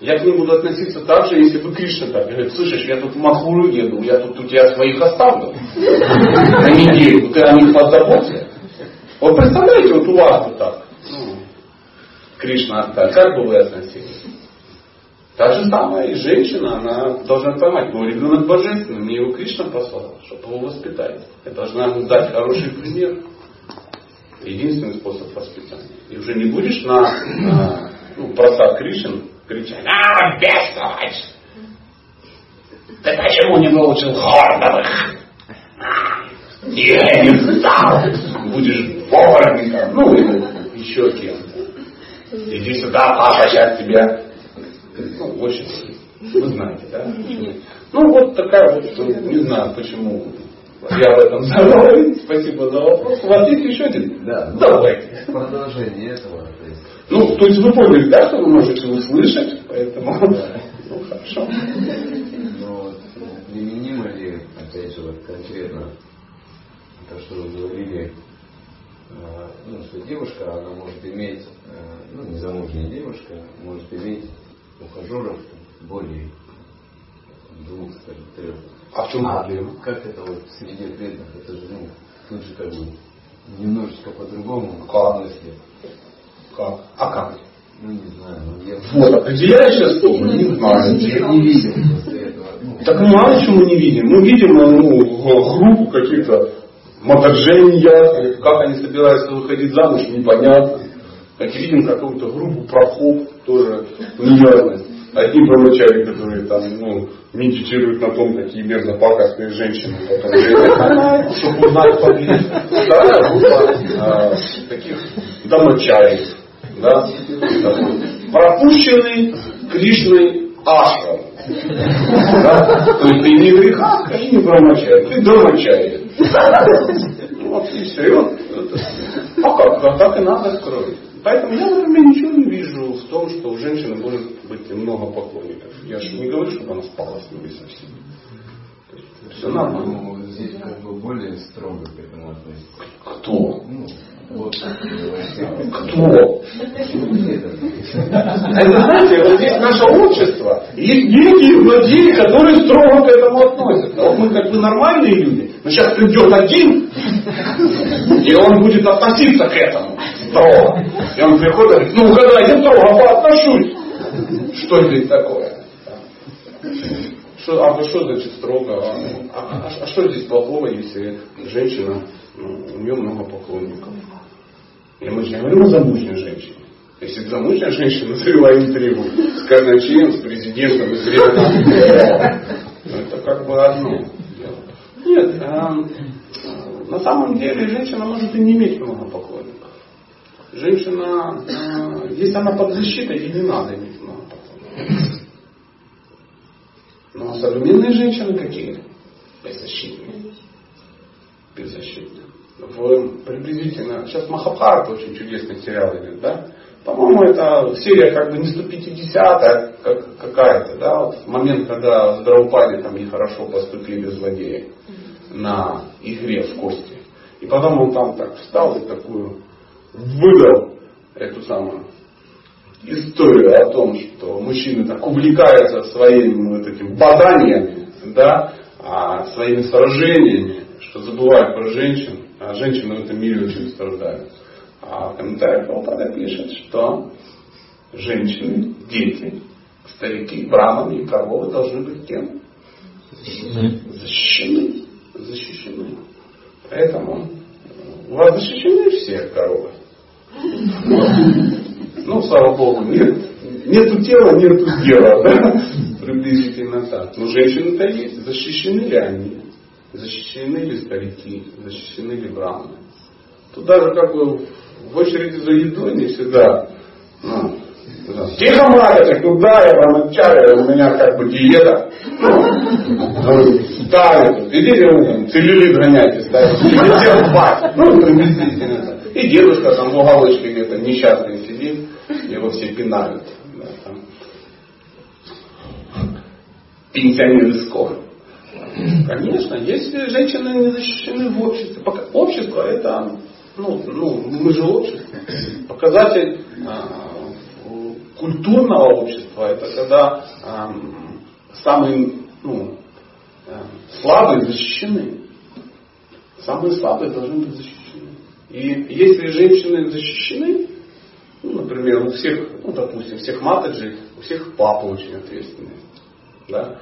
Я к ним буду относиться так же, если бы Кришна так говорит, слышишь, я тут в Махуру еду, я тут у тебя своих оставлю на неделю, ты о них позаботься. Вот представляете, вот у вас вот так, ну, Кришна оставит, как бы вы относились? Так же самое и женщина, она должна понимать, мой ребенок божественный, мне его Кришна послал, чтобы его воспитать. Я должна ему дать хороший пример. Единственный способ воспитания. И уже не будешь на, на ну, просад Кришин кричать, а, бестолочь! Ты почему не выучил гордовых? Я не знал! Будешь дворником, ну или еще кем-то. Иди сюда, папа сейчас тебя ну, очень, вы знаете, да? Ну, вот такая вот, не знаю, почему я об этом задал. Спасибо за вопрос. У вас есть еще один? Да. Ну, Давайте. Продолжение этого. Ну, то есть вы поняли, да, что вы можете услышать, поэтому... Да. Ну, хорошо. Ну, вот, применимо ли, опять же, вот конкретно то, что вы говорили, э, ну, что девушка, она может иметь, э, ну, незамужняя девушка, может иметь ухажеров более двух, скажем, трех. А в чем а проблема? Как это вот среди преданных, это же, ну, тут же как бы немножечко по-другому. Как? Как? А как? Ну, не знаю. Ну, я... Вот, определяющее слово, не знаю. Я не видел после этого. Ну, так мало чего мы не видим. Мы видим ну, группу каких-то мотожения, как они собираются выходить замуж, непонятно. Как видим какую-то группу прохов, тоже неясность. Одни промычали, которые там, ну, медитируют на том, какие мерзопакостные женщины. Потом, чтобы узнать поближе. Вторая группа а, таких домочаев. Да? Пропущенный Кришной ашрам. Да? То есть ты не греха, и не промочай, ты домочай. Вот и все. И вот, а как? А так и надо строить. Поэтому я, например, ничего не вижу в том, что у женщины может быть много поклонников. Я же не говорю, чтобы она спала с ними совсем. Все нормально. Ну, здесь как бы более строго к этому относится. Кто? Ну, вот, Кто? Это, знаете, вот здесь наше общество. Есть некие злодеи, которые строго к этому относятся. Вот мы как бы нормальные люди. Но сейчас придет один, и он будет относиться к этому строго. И он приходит и говорит, ну угадайте строго поотношусь. Что здесь такое? Что, а что значит строго? А, а, а что здесь плохого, если женщина, ну, у нее много поклонников? И мы же не говорим о замужней женщине. Если замужняя женщина завела интригу с казначеем, с президентом, с временным, ну, это как бы одно. Нет, э, на самом деле женщина может и не иметь много поклонников. Женщина, э, если она под защитой, ей не надо иметь много поклонников. Но современные женщины какие? Беззащитные. Беззащитные. В, приблизительно, сейчас Махабхарат очень чудесный сериал идет, да? По-моему, это серия как бы не 150 а как, какая-то, да, вот момент, когда с Драупади там нехорошо поступили злодеи на игре в кости. И потом он там так встал и такую выдал эту самую историю о том, что мужчины так увлекаются своими вот этими баданиями, да, а своими сражениями, что забывают про женщин, а женщины в этом мире очень страдают. А в комментариях Прабхупада пишет, что женщины, дети, старики, браманы и коровы должны быть кем? Защищены. Защищены. Поэтому у вас защищены все коровы. Ну, слава Богу, нет, нету тела, нету дела, да? Приблизительно так. Но женщины-то есть. Защищены ли они? Защищены ли старики? Защищены ли браманы? Тут даже как бы в очереди за едой не всегда. Ну, Тихо, мальчик, ну да, я промолчаю, у меня как бы диета. Ставит, идите целлюлит гоняйте, ставите, идите спать. Ну, приблизительно. И дедушка там в уголочке где-то несчастный сидит, его все пинают. Да, там. Пенсионеры скоро. Конечно, если женщины не защищены в обществе, общество это ну, ну, мы же общество. Показатель э, культурного общества это когда э, самые ну, э, слабые защищены. Самые слабые должны быть защищены. И если женщины защищены, ну, например, у всех, ну, допустим, всех матаджей, у всех папа очень ответственный. Да?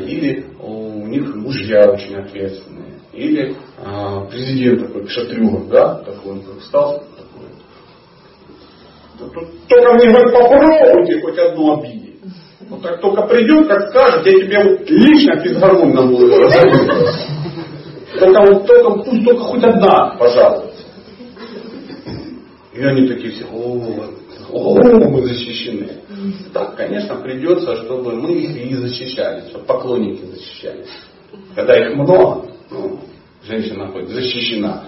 Или у них мужья очень ответственные. Или а, президент такой, Кшатрюга, да, такой, он встал, такой. Только мне говорит, попробуйте хоть одну обидеть. Вот так только придет, как скажет, я тебе вот лично физгормон на голову Только вот только, пусть только хоть одна, пожалуйста. И они такие все, о, о, мы защищены. Так, конечно, придется, чтобы мы их и защищали, чтобы поклонники защищались. Когда их много, ну, женщина хоть защищена,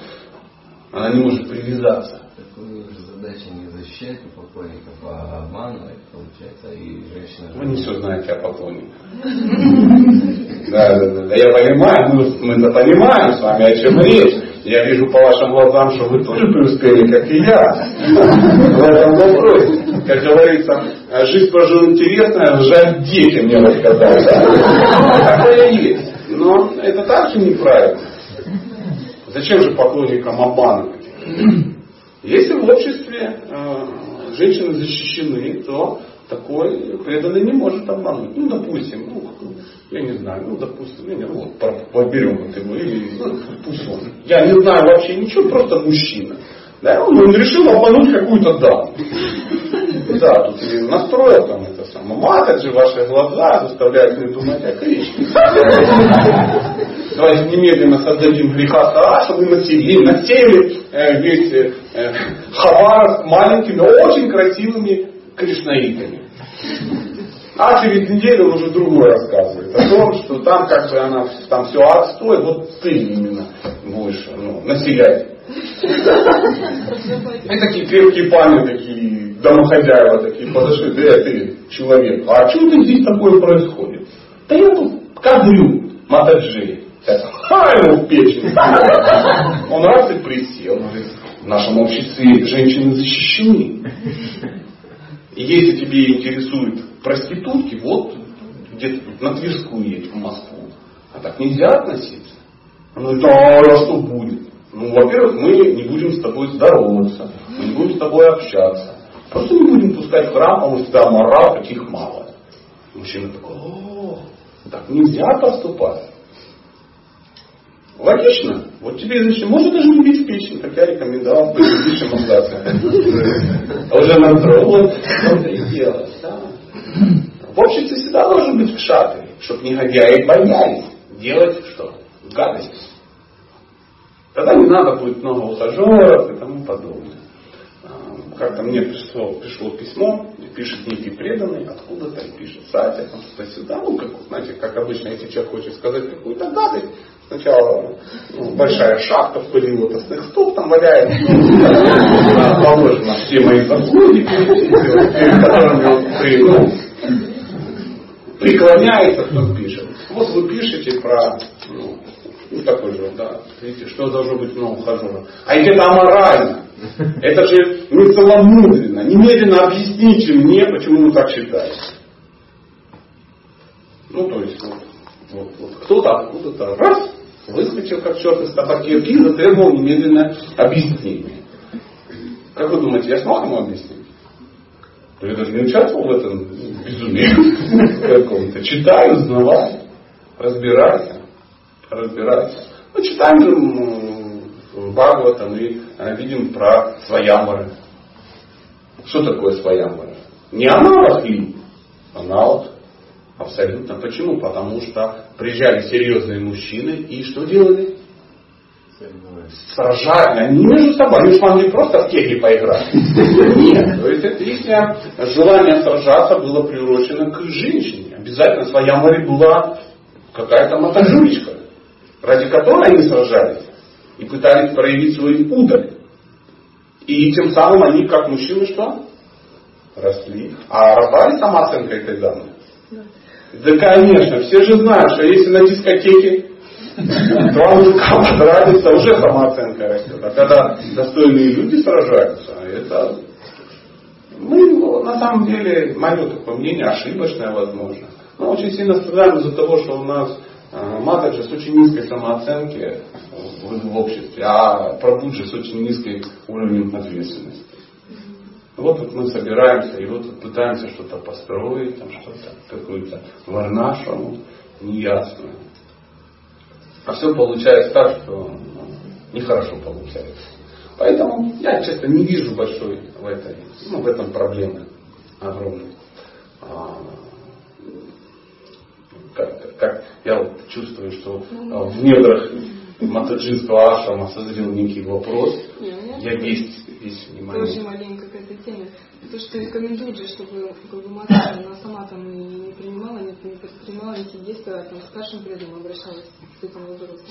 она не может привязаться. Такую задачу не защищать у поклонников, а обманывать, получается, и женщина... Вы не все знаете о поклонниках. Да, да, да. Я понимаю, мы, мы это понимаем с вами, о чем речь. Я вижу по вашим глазам, что вы тоже преуспели, как и я. В этом вопросе. Как говорится, жизнь прожила интересная, жаль детям не рассказать. Такое есть. Но это также неправильно. Зачем же поклонникам обманывать? Если в обществе э, женщины защищены, то такой преданный не может обмануть. Ну, допустим, ну, я не знаю, ну, допустим, я не, ну, поберем вот его, или, ну, пусть он. Я не знаю вообще ничего, просто мужчина. Да, он, он решил обмануть какую-то даму. Да, тут и настроил там это самое. Матят же ваши глаза, заставляют не думать о Кришне. Давайте немедленно создадим греха Сара, чтобы насели, насели э, весь э, э Хабаровск маленькими, очень красивыми кришнаитами. А через неделю он уже другое рассказывает. О том, что там как бы она, там все отстой, вот ты именно будешь ну, населять. И такие крепкие парни, такие домохозяева такие подошли, да ты человек, а что ты здесь такое происходит? Да я тут кадрю Матаджи. Ха, ему в печень. Он раз и присел. В нашем обществе женщины защищены. И если тебе интересуют проститутки, вот где-то на Тверскую едь, в Москву. А так нельзя относиться. Он говорит, да, а что будет? Ну, во-первых, мы не будем с тобой здороваться, мы не будем с тобой общаться. Просто не будем пускать в храм, потому что там морал, таких мало. Мужчина такой, о, так нельзя поступать. Логично. Вот тебе значит, можно даже не бить печень, как я рекомендовал в предыдущем абзаце. Уже настроил, что-то и делать. Да. В обществе всегда должен быть кшаты, чтобы негодяи боялись делать что? гадость. Тогда не надо будет много ухажеров и тому подобное. А, как-то мне пришло, пришло письмо, пишет некий преданный, откуда-то пишет Сатя, там сюда, ну, как, знаете, как обычно, если человек хочет сказать какую-то гадость, сначала ну, большая шапка в пыли лотосных стоп там валяется, положено все мои заслуги, перед которыми он при, ну, преклоняется, кто пишет. Вот вы пишете про ну, ну, такой же, да. Видите, что должно быть много ухажера. А ведь это аморально. Это же не целомудренно. Немедленно объясните мне, почему вы так считаете. Ну, то есть, вот, вот, вот кто-то откуда-то раз выскочил как черт из табакерки и затребовал немедленно объяснение. Как вы думаете, я смог ему объяснить? Я даже не участвовал в этом безумии каком-то. Читаю, узнаваю, разбирайся разбираться. Мы читаем же Бхагаватам и э, видим про своямбары. Что такое своямбары? Не аналог ли? Аналог. Абсолютно. Почему? Потому что приезжали серьезные мужчины и что делали? Сражали. Они между собой. Они же могли просто в кеги поиграть. Нет. То есть это их желание сражаться было приурочено к женщине. Обязательно своя море была какая-то мотожулечка ради которой они сражались и пытались проявить свою удаль. И тем самым они, как мужчины, что? Росли. А росла ли самооценка этой дамы? Да. конечно, все же знают, что если на дискотеке мужика потратится, уже самооценка растет. А когда достойные люди сражаются, это мы, ну, на самом деле, мое такое мнение, ошибочное, возможно. Но очень сильно страдаем из-за того, что у нас а, Матаджи с очень низкой самооценки в обществе, а Прабуджи с очень низким уровнем ответственности. Вот тут мы собираемся и вот пытаемся что-то построить, там что-то, какую-то варнашаму, неясную. А все получается так, что ну, нехорошо получается. Поэтому я, честно, не вижу большой в, этой, ну, в этом проблемы огромной. А, как, как я вот чувствую, что а, в недрах Матаджинского ашрама созрел некий вопрос. Я весь, весь внимание. Теме. То, что рекомендуют же, чтобы как бы, Матаджи, она сама там не, не принимала, не, не предпринимала эти действия, а там, к старшим преданным обращалась к этому вопросу.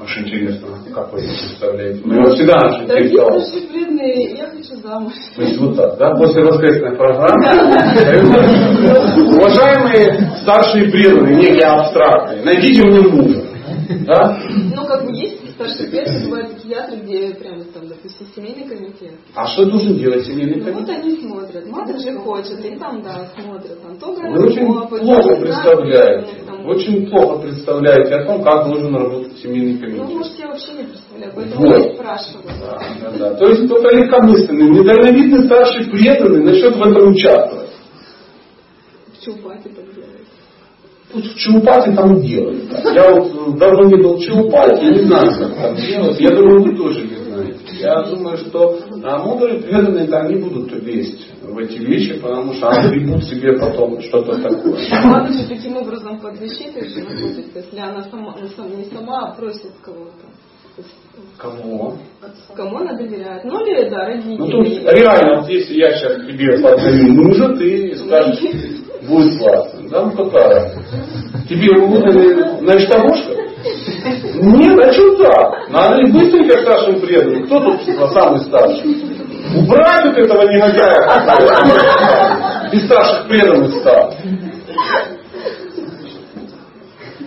Очень интересно, как вы это представляете. Мы его всегда очень интересовало. Дорогие преданные, я хочу замуж. То есть вот так, да? После воскресной программы. Уважаемые старшие преданные, некие абстрактные, найдите мне мужа. Да? Ну, старшие преданные, бывают психиатры, где прям там, допустим, семейный комитет. А что должен делать семейный комитет? Ну, вот они смотрят. Мать же хочет, и там, да, смотрят. Там, то Вы очень плохо представляете. Очень плохо представляете о том, как должен работать семейный комитет. Ну, может, я вообще не представляю, поэтому вот. я спрашиваю. Да, да, да. То есть только легкомысленный, недальновидный старший преданный начнет в этом участвовать. В Чупате так делает. Тут в Чаупате там делают. Я вот давно не был в Чаупате, не знаю, как там делать. Я думаю, вы тоже не знаете. Я думаю, что а мудрые преданные там не будут лезть в эти вещи, потому что они придут себе потом что-то такое. Надо же таким образом под защитой же находится, если она сама, ну, не сама, а просит кого-то. Кому? Кому она доверяет? Ну или да, родители. Ну то есть реально, вот если я сейчас тебе подаю мужа, ты скажешь, будет классно. Да, ну какая? Тебе выдали на штамошках? Нет, а что так? Надо ли быстренько к старшим преданным? Кто тут самый старший? Убрать вот этого негодяя, без старших преданных стал.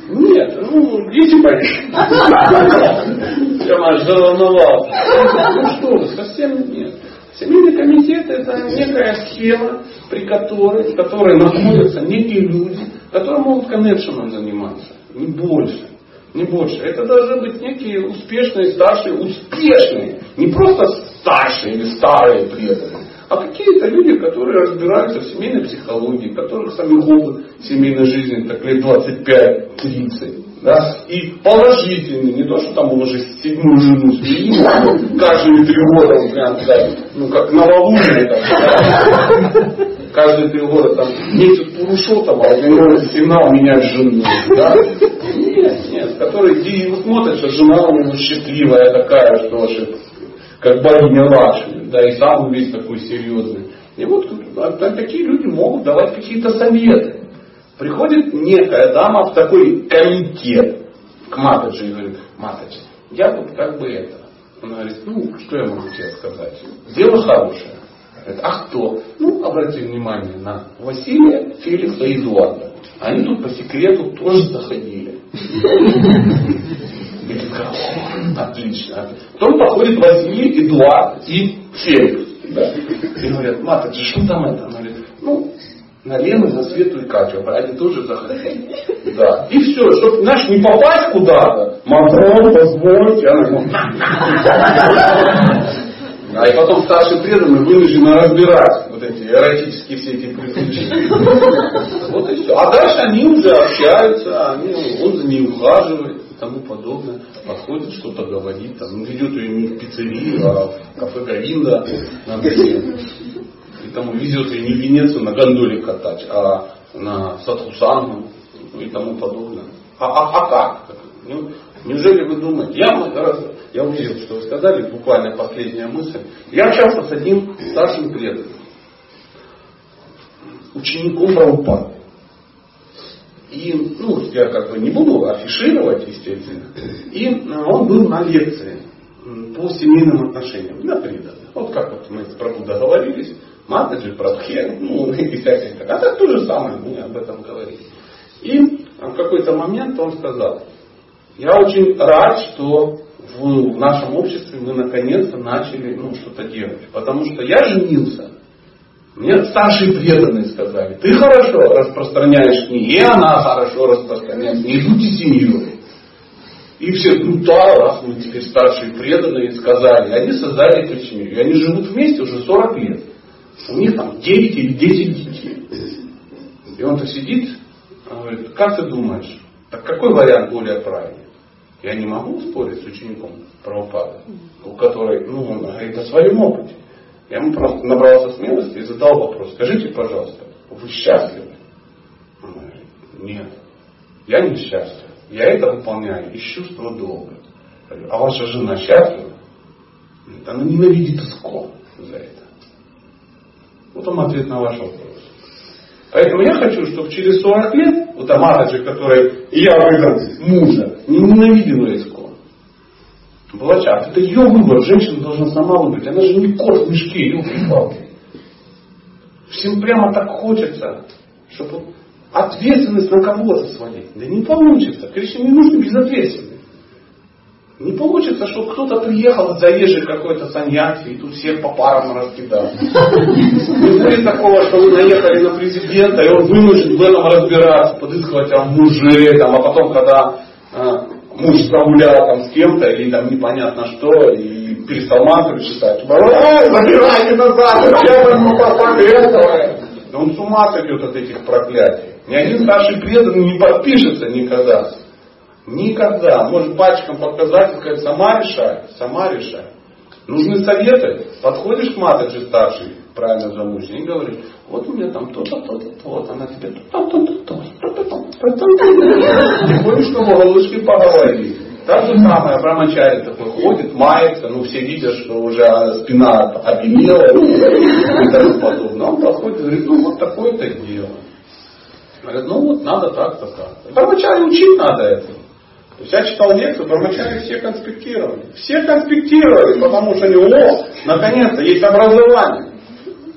Нет, ну, идите поехали. Я аж заволновался. Ну что совсем нет. Семейный комитет это некая схема, при которой, в которой находятся некие люди, которые могут коннекшеном заниматься, не больше. Не больше. Это должны быть некие успешные, старшие, успешные. Не просто старшие или старые преданные, а какие-то люди, которые разбираются в семейной психологии, которых сами опыт семейной жизни так лет 25-30. Да? И положительный, не то, что там он уже седьмую жену сменил, каждые три года прям, да, ну как новолуние там, да? каждые три года там месяц Пурушотама, а у него сигнал менять жену. Да? Нет, нет. который и смотрит, что жена у него счастливая такая, что же, как богиня Лакшми, да, и сам весь такой серьезный. И вот а, такие люди могут давать какие-то советы. Приходит некая дама в такой комитет к Матаджи и говорит, Матаджи, я вот как бы это. Она говорит, ну, что я могу тебе сказать? Дело хорошее. Говорит, а кто? Ну, обрати внимание на Василия, Феликса и Эдуарда. Они тут по секрету тоже заходили. Отлично. Потом походит Василий, Эдуард и Феликс. И говорят, Мата, что там это? Она говорит, ну, на Лену, на Свету и Катю. Они тоже заходили. Да. И все, чтобы, знаешь, не попасть куда-то. Матрон, позвольте. Она а и потом старший преданный вынуждены разбирать вот эти эротические все эти приключения. Вот и все. А дальше они уже общаются, они, он за ней ухаживает и тому подобное. Подходит, что-то говорит, там, ведет ее не в пиццерию, а в кафе Говинда на И там везет ее не Венецию на гондоле катать, а на Садхусангу и тому подобное. А, а, а как? Ну, неужели вы думаете? Я раз, я увидел, что вы сказали, буквально последняя мысль. Я общался с одним старшим преданным, учеником Прабхупады. И, ну, я как бы не буду афишировать, естественно. И а, он был на лекции по семейным отношениям, на преданных. Вот как вот мы с Прабху договорились, Матаджи, Прабхе, ну, и всякие так. А так то же самое, мы об этом говорили. И в какой-то момент он сказал, я очень рад, что в нашем обществе мы наконец-то начали ну, что-то делать. Потому что я женился. Мне старшие преданные сказали, ты хорошо распространяешь книги, и она хорошо распространяет книги, идите семью. И все, ну да, раз мы теперь старшие преданные сказали, они создали эту семью. И они живут вместе уже 40 лет. У них там 9 или 10 детей. И он-то сидит, говорит, как ты думаешь, так какой вариант более правильный? Я не могу спорить с учеником правопада, у которой, ну, он говорит о своем опыте. Я ему просто набрался смелости и задал вопрос. Скажите, пожалуйста, вы счастливы? Он говорит, нет, я не счастлив. Я это выполняю из чувства долга. А ваша жена счастлива? Она ненавидит искон за это. Вот он ответ на ваш вопрос. Поэтому я хочу, чтобы через 40 лет, вот та Матаджи, который я выбрал мужа, не ненавидела искон. Была часто. Это ее выбор, женщина должна сама выбрать. Она же не кот в мешке, ее палки Всем прямо так хочется, чтобы ответственность на кого-то свалить. Да не получится. Кришне не нужно безответственность. Не получится, что кто-то приехал заезжий какой-то саньяси и тут всех по парам раскидал. Не будет такого, что вы наехали на президента, и он вынужден в этом разбираться, подыскивать там мужей, там, а потом, когда э, муж загулял там с кем-то, или там непонятно что, и перестал мантры читать, забирайте назад, зачем ему этого? Да он с ума сойдет от этих проклятий. Ни один старший преданный не подпишется никогда. Никогда. Может пальчиком показать и сказать, сама решай, сама решай. Нужны советы. Подходишь к матаджи старшей, правильно замужней, и говоришь, вот у меня там то-то, то-то, то вот она тебе то-то, то-то, то-то, то-то, то-то. Приходишь к головушке поговорить. Так же самое, Брамачари такой ходит, мается, ну все видят, что уже спина обелела и тому подобное. Он подходит и говорит, ну вот такое-то дело. Говорит, ну вот надо так-то так. Брамачари учить надо это. То есть я читал лекцию, промычали все конспектировали. Все конспектировали, потому что у него наконец-то есть образование.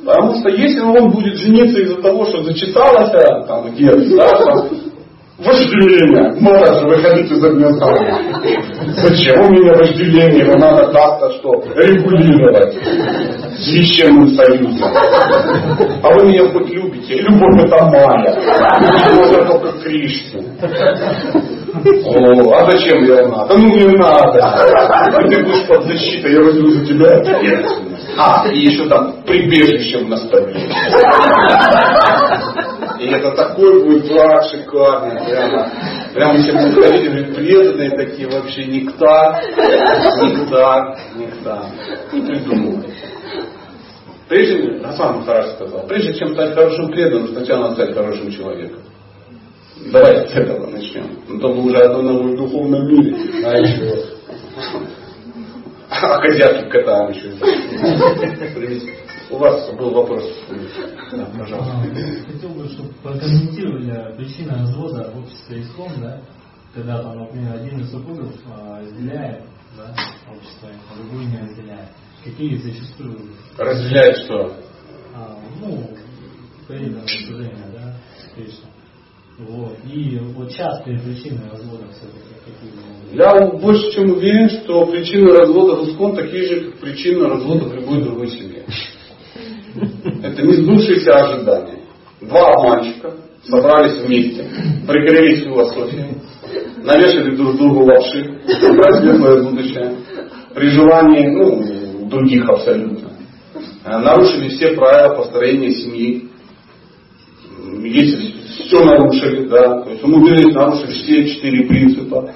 Потому что если он будет жениться из-за того, что зачиталось там где-то, да, там, вожделение, можно же выходить из огня Зачем у меня вожделение? Его надо как-то что, регулировать священным союзом. А вы меня хоть любите? Любовь это моя. Любовь только Кришне. О, а зачем я надо? Ну не надо. А ты будешь под защитой, я возьму за тебя А, и еще там прибежище в наставлении. И это такой будет брак шикарный, прямо. Прямо будут ходить, говорят, преданные такие вообще нектар, нектар, нектар. Не придумывай. Прежде, Расан Махараш сказал, прежде чем стать хорошим преданным, сначала надо стать хорошим человеком. Давайте с этого начнем. Ну, то мы уже одно в духовном мире. А еще. А козявки кота еще. У вас был вопрос. Да, пожалуйста. Хотел бы, чтобы прокомментировали причины развода в обществе ислам, да, когда там, например, один из супругов а, разделяет да, общество, а другой не разделяет. Какие зачастую... Разделяет что? А, ну, преданное служение, да, Кришна. Вот. И вот частые причины развода все-таки какие Я больше чем уверен, что причины развода в Искон такие же, как причины развода в любой другой семье. Это не сбывшиеся ожидания. Два обманщика собрались вместе, пригрелись философией, навешали друг другу лапши, про светлое будущее, при желании, ну, других абсолютно. Э, нарушили все правила построения семьи. Если все нарушили, да, то есть умудрились нарушить все четыре принципа.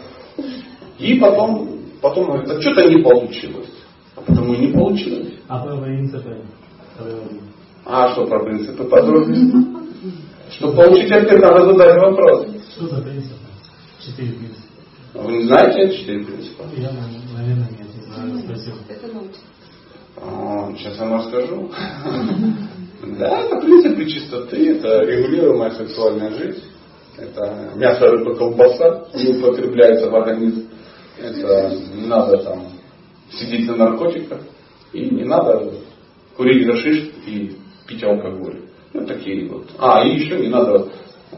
И потом, потом говорят, а что-то не получилось. А потому и не получилось. А по принципам? А что про принципы подробнее? Чтобы получить ответ, надо задать вопрос. Что за принципы? Четыре принципа. Вы не знаете эти четыре принципа? Я, наверное, нет, не знаю. Спасибо. Это научно. А, сейчас я вам расскажу. Да, это принципы чистоты, это регулируемая сексуальная жизнь. Это мясо, рыба, колбаса не употребляется в организм. Это не надо там сидеть на наркотиках. И не надо курить гашиш и пить алкоголь. Ну, такие вот. А, и еще не надо э,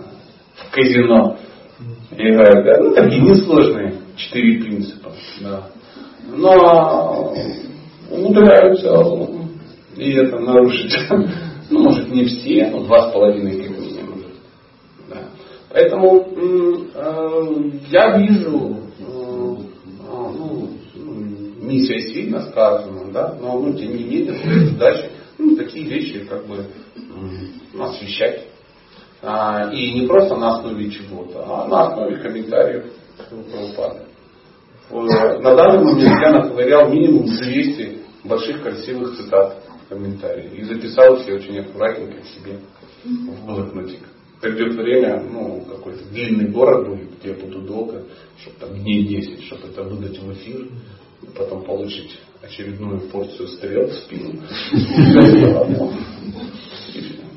в казино играть. Да? Ну, такие несложные четыре принципа. Да. Но умудряются и это нарушить. Ну, может, не все, но два с половиной как минимум. Да. Поэтому э, я вижу, э, а, ну, миссия сильно сказана, да, но ну, тем не менее, задача ну, такие вещи как бы освещать. А, и не просто на основе чего-то, а на основе комментариев Прабхупады. На данный момент я наковырял минимум 200 больших красивых цитат в комментарии и записал все очень аккуратненько к себе в блокнотик. Придет время, ну, какой-то длинный город будет, где я буду долго, чтобы там дней 10, чтобы это выдать в эфир, потом получить очередную порцию стрел в спину.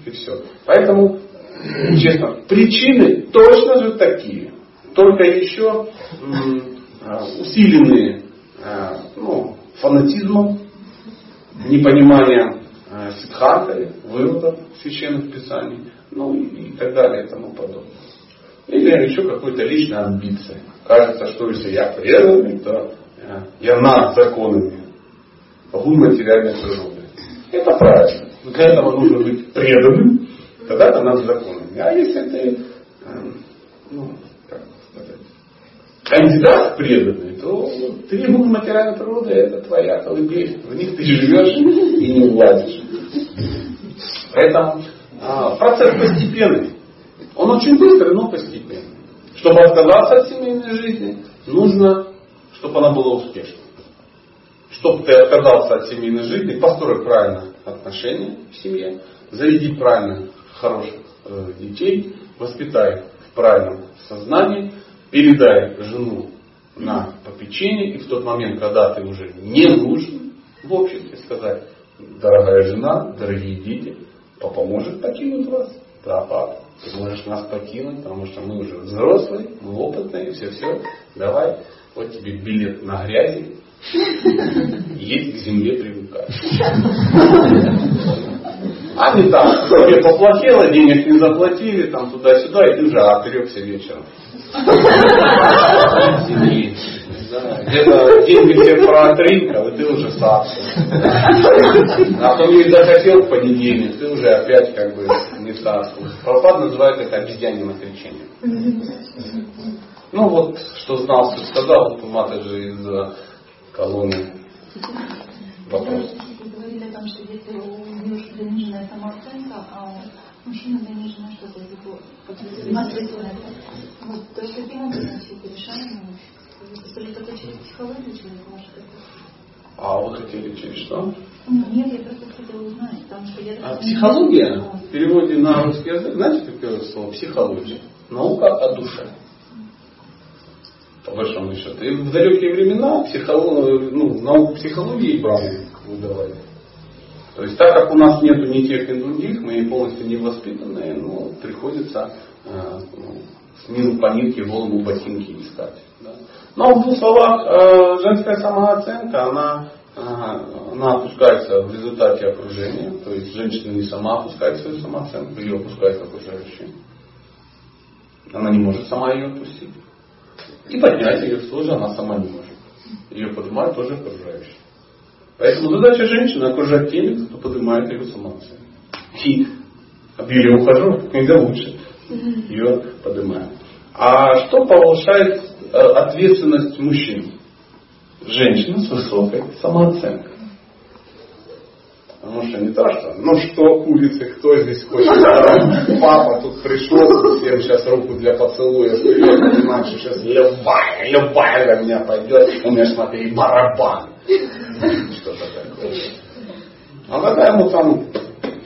И все. Поэтому, честно, причины точно же такие. Только еще а, усиленные а, ну, фанатизмом, непониманием а, сидханты, выводов священных писаний, ну и так далее и тому подобное. Или еще какой-то личной амбицией. Кажется, что если я преданный, то я над законами огонь материальной природы. Это правильно. Для этого нужно быть преданным, тогда это над законами. А если ты, эм, ну, как сказать, кандидат преданный, то требования материальной природы это твоя колыбель. В них ты живешь и не влазишь. Поэтому а, процесс постепенный. Он очень быстрый, но постепенный. Чтобы отказаться от семейной жизни, нужно, чтобы она была успешной чтобы ты отказался от семейной жизни, построй правильно отношения в семье, заведи правильно хороших э, детей, воспитай в правильном сознании, передай жену на попечение, и в тот момент, когда ты уже не нужен в обществе, сказать, дорогая жена, дорогие дети, папа может покинуть вас? Да, папа, ты можешь нас покинуть, потому что мы уже взрослые, мы опытные, все-все, давай, вот тебе билет на грязи, есть к земле привыкать. А не так, тебе поплатило, денег не заплатили, там туда-сюда, и ты уже отрекся вечером. Где-то деньги все протринкал, и ты уже сам. А потом не захотел в понедельник, ты уже опять как бы не царствуешь. Пропад называет это обезьянным отречением. Ну вот, что знал, что сказал, же из колонны. Вопрос. Вы говорили о том, что если у девушки заниженная самооценка, а у мужчины заниженная что-то вот, то есть каким образом все это решаем? Это только через психологию человек может а вы хотели через что? Ну, нет, я просто хотела узнать, потому что я... А психология в переводе на русский язык, знаете, какое слово? Психология. наука о душе. По большому счету. И в далекие времена психолог, ну, науку психологии брали выдавали. То есть так как у нас нету ни тех, ни других, мы полностью не воспитанные, но приходится э, ну, с миру по нитке голову ботинки искать. Да. Но в двух словах, э, женская самооценка, она, э, она опускается в результате окружения. То есть женщина не сама опускает свою самооценку, ее опускает окружающие. Она не может сама ее отпустить. И поднять ее тоже она сама не может. Ее поднимают тоже окружающие. Поэтому задача женщины окружать теми, кто поднимает ее самооценку. И объявили ухожу, когда лучше. Ее поднимают. А что повышает э, ответственность мужчин? Женщина с высокой самооценкой. Потому что не то, что, ну что, курицы, кто здесь хочет? Папа тут пришел, всем сейчас руку для поцелуя понимаю, что сейчас любая, любая для меня пойдет. У меня, смотри, барабан. Что-то такое. А когда ему там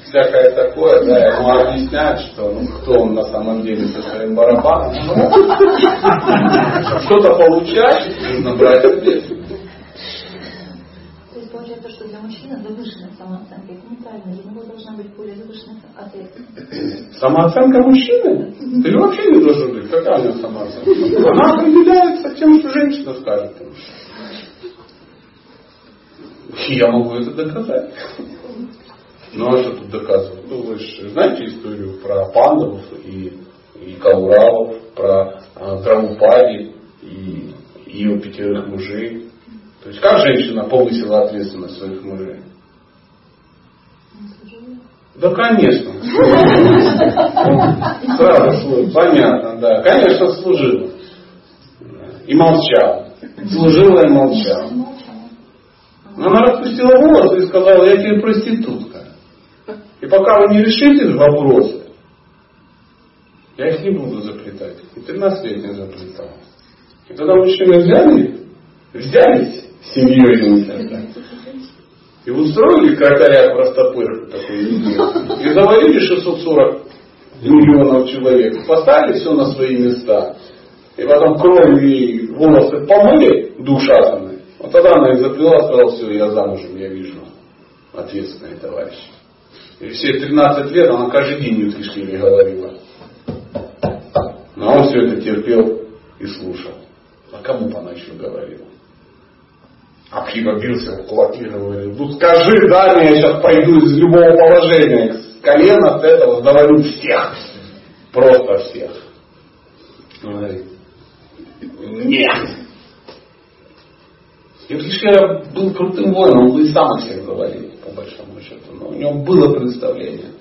всякое такое, да, ему объяснять, что ну, кто он на самом деле со своим барабаном. Что-то получать, нужно брать ответственность. Получается, что для мужчины завышенная самооценка. Это неправильно. Для него должна быть более завышенная ответственность. Самооценка мужчины? Ты вообще не должен быть. Какая него самооценка? Она определяется тем, что женщина скажет. Я могу это доказать. Ну а что тут доказывать? Ну вы же знаете историю про пандавов и, и кауравов, про а, Драмупади и ее пятерых мужей. То есть как женщина повысила ответственность своих мужей? Да, конечно. Сразу понятно, да. Конечно, служила. И молчала. Служила и молчала. Она распустила волосы и сказала, я тебе проститутка. И пока вы не решите вопросы, я их не буду заплетать. И 13 лет не заплетал. И тогда мужчины взяли, взялись семьей и устроили крокоря простопырку такой и завалили 640 миллионов человек. Поставили все на свои места. И потом кровью и волосы помыли душатами. Вот тогда она их заплела, сказала, все, я замужем, я вижу ответственные товарищи. И все 13 лет она каждый день Ютришвили говорила. Но он все это терпел и слушал. А кому бы она еще говорила? А Пхима бился в кулаки и говорил, ну скажи, да, я сейчас пойду из любого положения. С колена с этого завалю всех. Просто всех. Он говорит, нет. Юргишвера был крутым воином, он бы и сам всех завалил, по большому счету. Но у него было представление.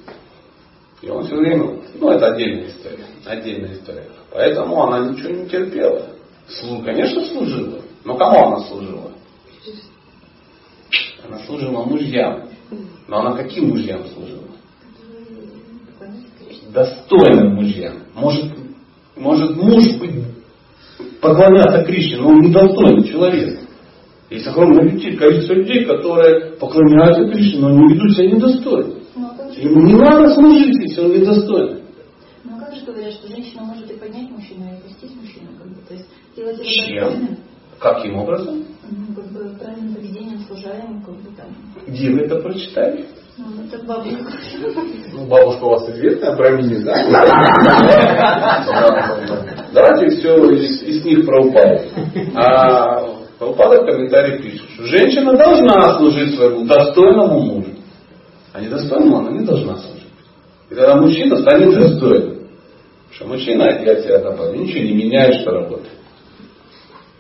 И он все время, ну это отдельная история, отдельная история. Поэтому она ничего не терпела. Слу, конечно, служила. Но кому она служила? Она служила мужьям. Но она каким мужьям служила? Достойным мужьям. Может, может муж быть поклоняться Кришне, но он недостойный человек. Есть огромное количество людей, которые поклоняются Кришне, но они ведут себя недостойно. Ну, Ему не надо служить, если он недостойный. Ну а как же говорят, что женщина может и поднять мужчину, и опустить мужчину, как бы, то есть делать его Чем? достойным, Каким образом? ну, как бы правильным поведением, служаем, как бы там. Где вы это прочитали? Ну, это бабушка. Ну, бабушка у вас известная, брамини, да? Давайте все из, из них про упады. А Прабхупада в комментарии пишет, что женщина должна служить своему достойному мужу. А недостойному она не должна служить. И тогда мужчина станет достойным. Потому что мужчина, я тебя добавлю, ничего не меняет, что работает.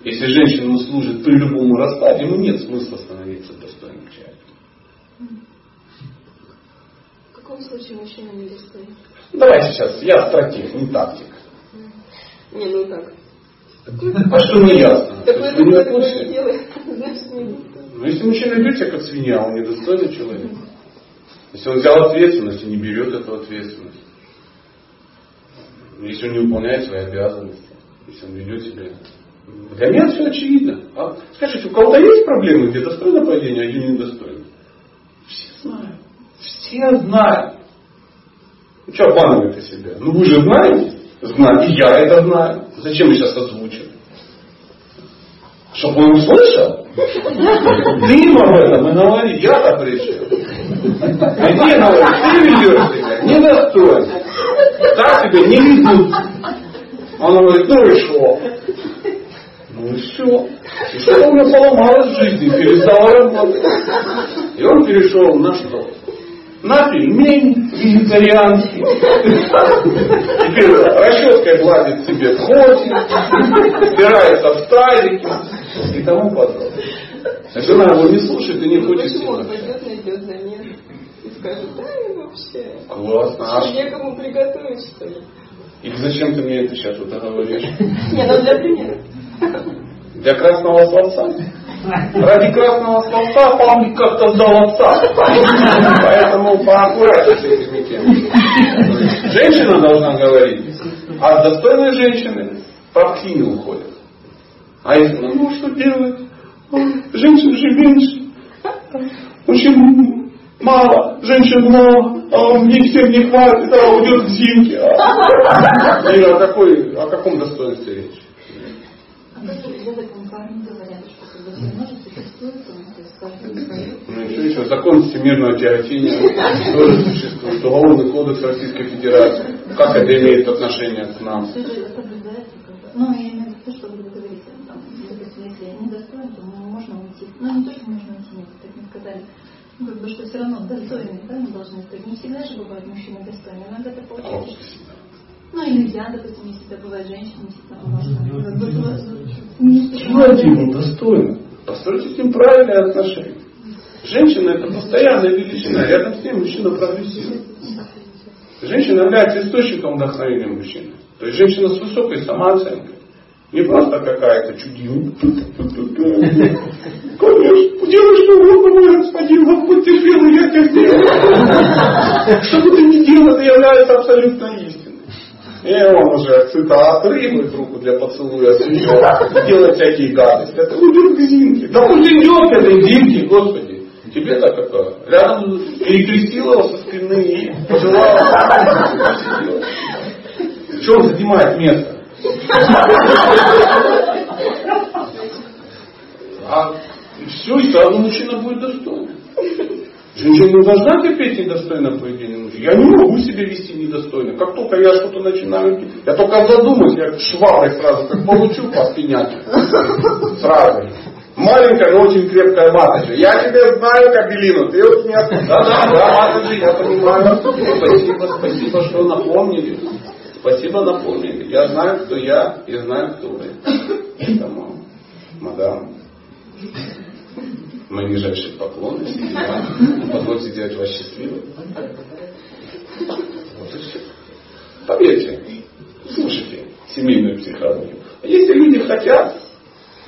Если женщина служит при любом распаде, ему нет смысла становиться достойным человеком. В каком случае мужчина не достоин? Давай сейчас, я стратег, не тактик. Не, ну так. А что не ясно? Такое вы не в курсе? Ну, если мужчина ведет себя как свинья, он недостойный человек. Если он взял ответственность и не берет эту ответственность. Если он не выполняет свои обязанности. Если он ведет себя. Для меня все очевидно. А скажите, у кого-то есть проблемы, где достойно поведение, а где недостойно? Все знают. Все знают. Ну что обманываете себя? Ну вы же знаете. знать. И я это знаю. Зачем я сейчас озвучил? Чтобы он услышал? Ты им об этом и говори, я-то при чем? Иди говори, ты ведешь себя недостойно. Так тебя не ведут. Он говорит, ну и что? Ну и все. И что-то у него поломалось в жизни, перестало работать. И он перешел на что? На пельмень вегетарианский. Теперь расческой гладит себе кофе, убирается в тазике и тому подобное. А жена его не слушает и не хочет Почему он пойдет, найдет замес и скажет, да, я вообще. Классно. А Что, некому приготовить, что ли? И зачем ты мне это сейчас вот говоришь? Не, ну для примера. Для красного словца? Ради красного словца память как-то сдал отца. Поэтому поаккуратнее с этими темами. Женщина должна говорить, а от достойной женщины папки уходят. А если ну, ну что делать? Женщин же меньше. Очень мало, женщин много, а мне всем не хватит, а уйдет к зимке. А, И о, какой, о каком достоинстве речь? А. Ну еще еще закон всемирного тяготения тоже существует. Уголовный кодекс Российской Федерации. Как это имеет отношение к нам? Ну, я имею в виду, что вы говорите, допустим, если я недостоин, то можно уйти. Ну, не то, что можно уйти, нет, так не сказали. Ну, как бы, что все равно достойные, да, мы должны стать. Не всегда же бывают мужчины достойные, иногда это получается. что- Ну, и нельзя, допустим, если это бывает женщина, бы, не Давайте ему достойно. Постройте с ним правильные отношения. Женщина это постоянная величина. Рядом с ней мужчина прогрессирует. Женщина является источником вдохновения мужчины. То есть женщина с высокой самооценкой. Не просто какая-то чудина. Конечно, делай что угодно, мой господин, терпел, и я терпел. Что бы ты ни делал, это является абсолютно истиной. И он уже цитат рыбы руку для поцелуя сведет, делает всякие гадости. Это Зинке. Да к этой Зинке, Господи. Тебе так какая? Рядом перекрестила со спины и пожелала. Что он занимает место? А все, и сразу мужчина будет достойным. Женщина не должна терпеть недостойное поведение мужчины. Я не могу себя вести недостойно. Как только я что-то начинаю, я только задумаюсь, я шваброй сразу как получу по спиняке. Сразу. Маленькая, но очень крепкая маточка. Я тебя знаю, Кабелину, ты вот меня... Да, да, да, маточка, я понимаю. Спасибо, спасибо, что напомнили. Спасибо, напомнили. Я знаю, кто я, и знаю, кто вы. Поэтому, мадам, мои нижайшие поклоны. Да. Позвольте сделать вас счастливым. Вот и все. Поверьте, слушайте семейную психологию. Если люди хотят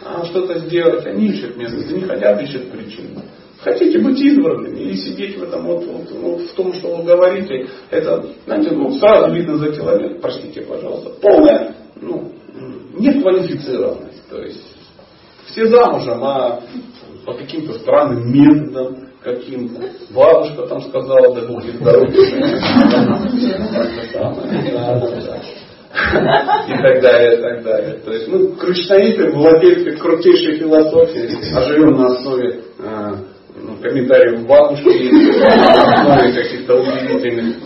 а, что-то сделать, они ищут методы, не хотят, ищут причину. Хотите быть избранными или сидеть в этом вот, вот, вот в том, что вы говорите, это, знаете, ну, сразу видно за километр, простите, пожалуйста, полная, ну, неквалифицированность. То есть все замужем, а по каким-то странным методам каким-то. Бабушка там сказала, да Бог ей. И так далее, и так далее. То есть мы крышнаиты, владельцы крутейшей философии, а живем на основе э, ну, комментариев бабушки, основе каких-то удивительных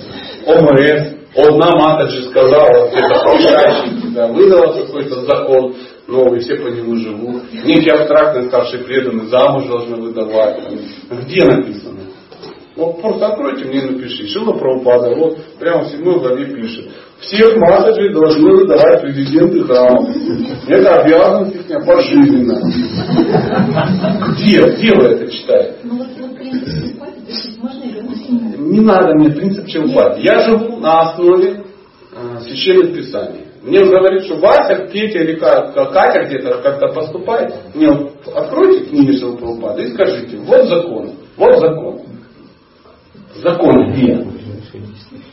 ОМС. Одна матаджи сказала, это повышающий, да, выдала какой-то закон новый, все по нему живут. Некий абстрактный старший преданный замуж должны выдавать. Где написано? Вот просто откройте мне и напиши. Шила Прабхупада, вот прямо в седьмой главе пишет. Всех массажей должны выдавать президенты храма. Это обязанность их пожизненно. Где? Где вы это читаете? Ну Не надо мне принцип Чилпати. Я живу на основе э, священных писаний. Мне говорит, что Вася, Петя или Ка- Ка- Катя где-то как-то поступает. Мне вот откройте книги Шилпрабхупады и скажите, вот закон, вот закон. Закон где?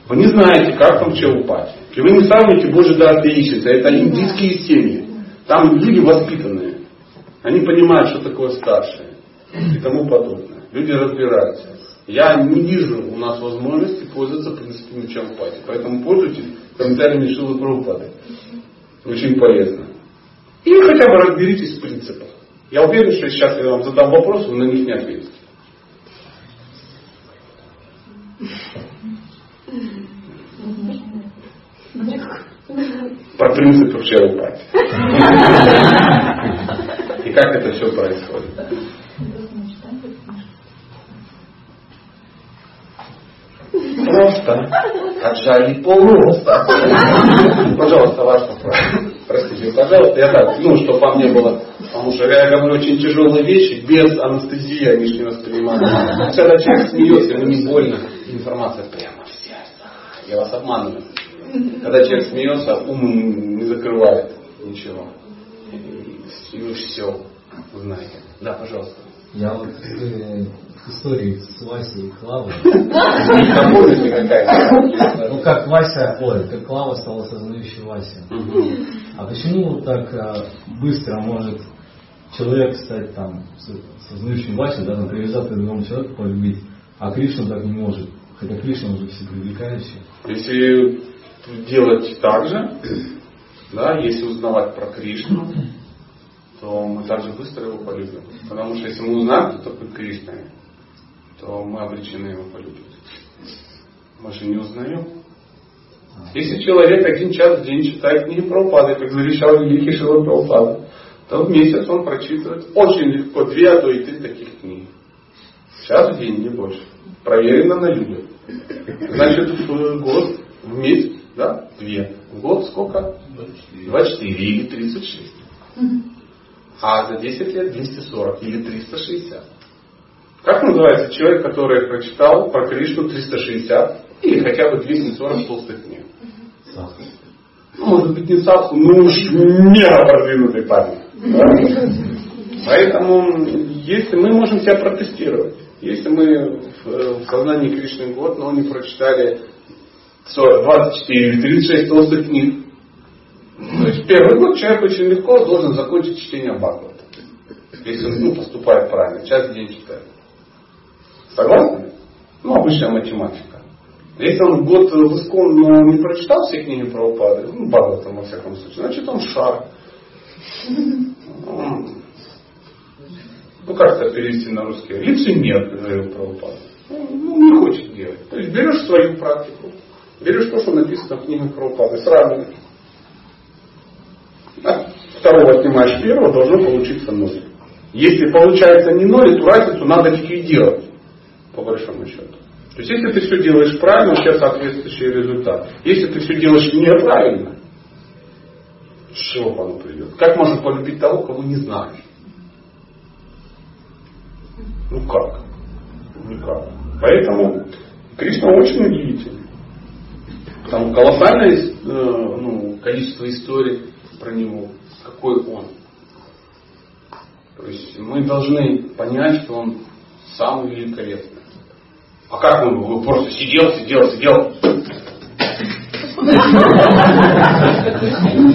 Вы не знаете, как там Чилпати. И вы не сравните Божий дар Деишица. Это индийские семьи. Там люди воспитанные. Они понимают, что такое старшее. И тому подобное. Люди разбираются. Я не вижу у нас возможности пользоваться принципами чампати. Поэтому пользуйтесь комментариями Шилы Прабхупады. Очень полезно. И хотя бы разберитесь в принципах. Я уверен, что сейчас я вам задам вопрос, вы на них не ответите. Про принципы в Чарупати. И как это все происходит. Просто. Отжали полроста. Пожалуйста, ваш вопрос. Простите, пожалуйста, я так, ну, чтобы вам не было, потому что я говорю очень тяжелые вещи, без анестезии они же не воспринимают. Когда человек смеется, ему не больно, информация прямо в сердце. Я вас обманываю. Когда человек смеется, ум не закрывает ничего. И, и все знаете. Да, пожалуйста. Я вот э, истории с Васей и Клавой. Ну как Вася, ой, как Клава стала сознающей Вася. А почему так а, быстро может человек стать там сознающим Васей, да, привязаться к другому человеку, полюбить, а Кришна так не может? Хотя Кришна уже все привлекающий. Если делать так же, да, если узнавать про Кришну, то мы также быстро его полюбим. Потому что если мы узнаем, кто такой Кришна, то мы обречены его полюбить. Мы же не узнаем. Если человек один час в день читает книги про упады, как завещал великий Шила Прабхупада, то в месяц он прочитывает очень легко две, а то и три таких книги. Час в день, не больше. Проверено на людях. Значит, в год, в месяц, да, две. В год сколько? 24. 24 или 36. А за 10 лет 240 или 360. Как называется человек, который прочитал про Кришну 360 или хотя бы 240 толстых книг? Ну, может быть, не садху, но уж мега продвинутый парень. Да? Поэтому, если мы можем себя протестировать, если мы в, в сознании Кришны год, но не прочитали 24 или 36 толстых книг, то есть первый год человек очень легко должен закончить чтение Бхагавата. Если он ну, поступает правильно, час в день читает. Согласны? Ну, обычная математика. Если он год в Искон не прочитал все книги про упады, ну, Бхагаватам во всяком случае, значит он шар. Ну, как это перевести на русский? Лицемер, говорил про упады. Ну, не хочет делать. То есть берешь свою практику, берешь то, что написано в книгах про упады, сравниваешь. От второго отнимаешь первого, должно получиться ноль. Если получается не ноль, эту разницу надо ликвидировать по большому счету. То есть, если ты все делаешь правильно, у тебя соответствующий результат. Если ты все делаешь неправильно, с чего оно придет? Как можно полюбить того, кого не знаешь? Ну как? Никак. Поэтому Кришна очень удивительный. Там колоссальное э, ну, количество историй про него, какой он. То есть мы должны понять, что он самый великолепный. А как он? Вы просто сидел, сидел, сидел.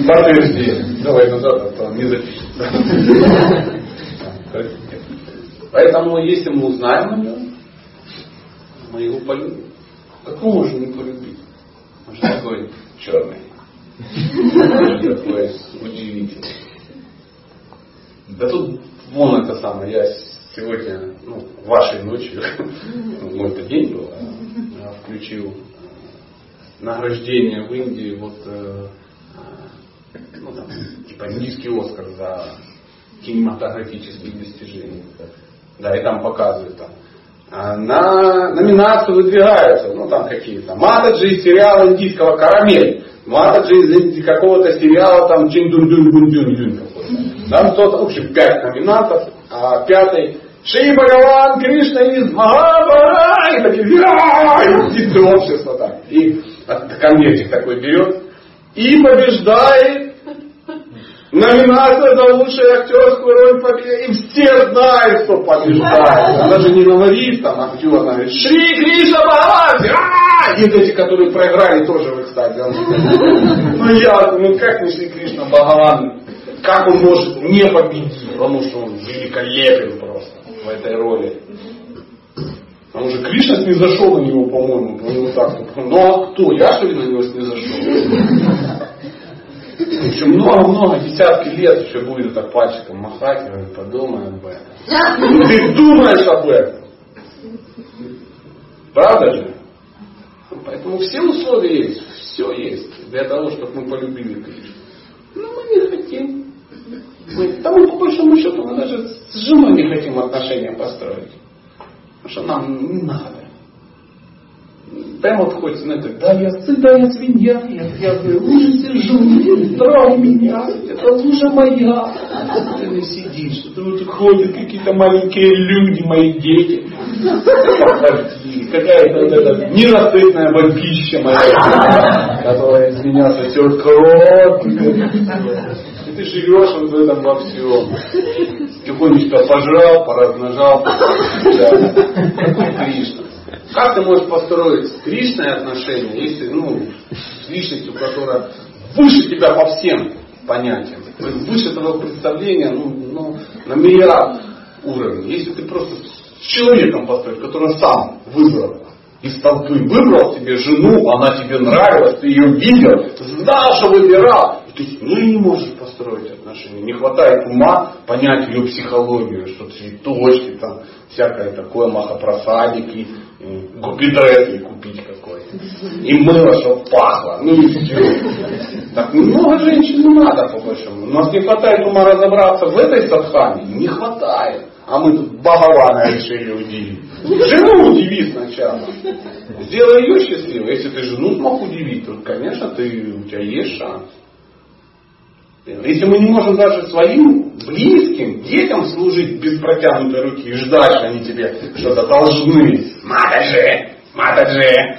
Подожди. Давай назад, а то не запишет. Поэтому, если мы узнаем о нем, мы его полюбим. Как мы можем не полюбить? Же такой черный. Он такой удивительный. Да тут вон это самое, я сегодня, ну, вашей ночью, ну, это день был, а, включил награждение в Индии, вот, э, ну, там, типа индийский Оскар за кинематографические достижения. Да, и там показывают там. На номинацию выдвигаются, ну там какие-то, Матаджи из сериала индийского «Карамель», Матаджи из какого-то сериала там Чиндун-дун-дун-дун какой-то. Там кто-то, в общем, пять номинантов, а пятый Шри Бхагаван Кришна из Махабара, и такие, и общество так. И конвертик такой берет и побеждает. Номинация за лучшую актерскую роль победы. И все знают, что побеждает. Она же не говорит там актер, она говорит, Шри Кришна Бхагаван! И эти, которые проиграли, тоже в экстазе. Ну я, ну как не Шри Кришна Бхагаван? Как он может не победить? Потому что он великолепен просто в этой роли. Потому что Кришна не зашел на него, по-моему, по так. Ну а кто? Я что ли на него не зашел? Еще много-много, десятки лет еще будет так пальчиком махать, и говорит, подумай об этом. Ты думаешь об этом. Правда же? Поэтому все условия есть, все есть для того, чтобы мы полюбили Кришну. Но мы не хотим. Мы, там по большому счету мы даже с женой не хотим отношения построить. Потому что нам не надо. Прямо вот хочется, ну это, да, я сытая свинья, я, я говорю, уже сижу, не трогай меня, это уже моя. Ты сидишь, тут ходят какие-то маленькие люди, мои дети. Какая-то вот эта ненасытная бабища моя, которая из меня сосет кровь. И ты живешь вот в этом во всем. Тихонечко пожрал, поразмножал. Да. Кришна. Как ты можешь построить Кришное отношение, если, ну, с личностью, которая выше тебя по всем понятиям, выше твоего представления, ну, ну на миллиард уровней. Если ты просто с человеком построишь, который сам выбрал из толпы, выбрал себе жену, она тебе нравилась, ты ее видел, знал, что выбирал, и ты с ней не можешь построить отношения. Не хватает ума понять ее психологию, что цветочки, там, всякое такое, махопросадики, гупидрес купить какой-то. И мыло, чтобы пахло. Ну и все. Так много женщин не надо, по большому. У нас не хватает ума разобраться в этой садхане. Не хватает. А мы тут Бхагавана решили удивить. Жену удиви сначала. Сделай ее счастливой. Если ты жену смог удивить, то, конечно, ты, у тебя есть шанс. Если мы не можем даже своим близким, детям служить без протянутой руки и ждать, что они тебе что-то должны. Матаджи, Матаджи,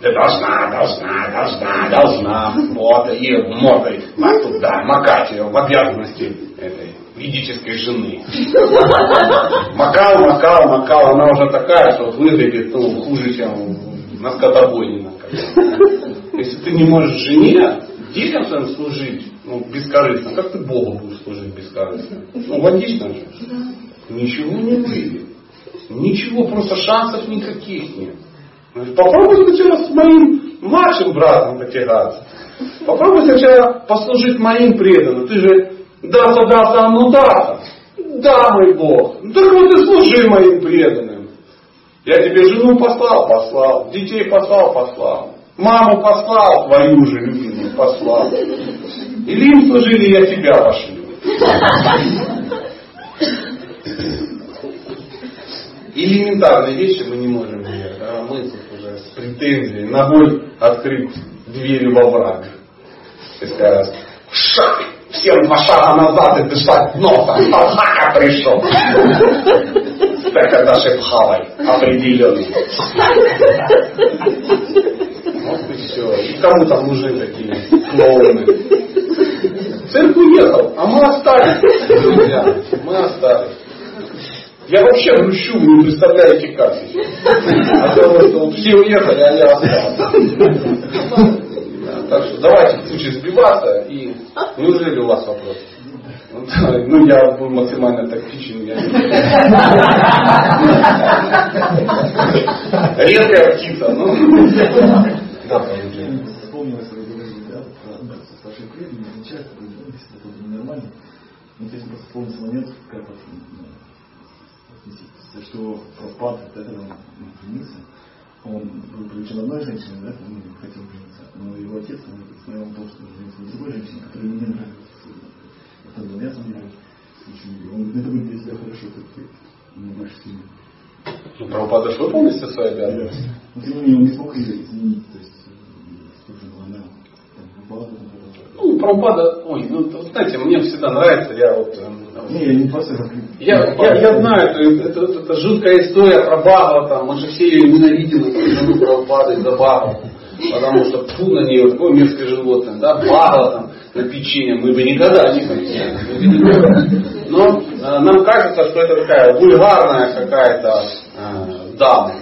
ты должна, должна, должна, должна. Вот, и мордой вот туда, макать ее в обязанности этой ведической жены. Макал, макал, макал, она уже такая, что выглядит ну, хуже, чем на скотобойне. Если ты не можешь жене, детям своим служить, ну, бескорыстно. Как ты Богу будешь служить бескорыстно? Ну, логично же. Ничего не выйдет. Ничего, просто шансов никаких нет. Попробуй сначала с моим младшим братом потягаться. Попробуй сначала послужить моим преданным. Ты же даса, даса, ну даса. Да, мой Бог. Ну так вот и служи моим преданным. Я тебе жену послал, послал. Детей послал, послал. Маму послал, твою же любимую послал. Или им служили, я тебя пошлю. Элементарные вещи мы не можем делать. А мы тут уже с претензией, ногой открыть двери во враг. И сказать, шаг, всем два шага назад и дышать носом, Садхака пришел. С Такадаши Бхавой определенный. Вот и все. И кому там нужны такие клоуны? Цирк уехал, а мы остались. Друзья, мы остались. Я вообще грущу, вы не представляете как того, что вот все уехали, а я остался. Так что давайте в случае сбиваться и неужели у вас вопрос? Ну, я был максимально тактичен. Я... Редкая птица. Ну. Да, Вспомнилось, вы говорили, да, про старших преданных, не часто, это нормально. Но здесь просто вспомнился момент, как вот, ну, что Прабхупад от этого ну, женился. Он был привлечен одной женщиной, да, он не хотел жениться. Но его отец, он смотрел на то, что женился на другой женщине, которая не нравилась. Это был я сам очень любил. Он говорит, это будет для тебя хорошо, как ты не будешь сильно. Ну, Прабхупада шел полностью свои обязанности? Но тем не менее, он не смог ее изменить. То есть, ну, Прабхупада, ой, ну, знаете, мне всегда нравится, я вот... Не, я не просто я, я, я знаю, это, это, это, жуткая история про Бхагавата, мы же все ее ненавидим, эту жену Прабхупады из-за Бхагавата. Потому что фу на нее, такое мерзкое животное, да, Бхагавата на печенье, мы бы никогда не хотели. Но э, нам кажется, что это такая вульгарная какая-то э, дама.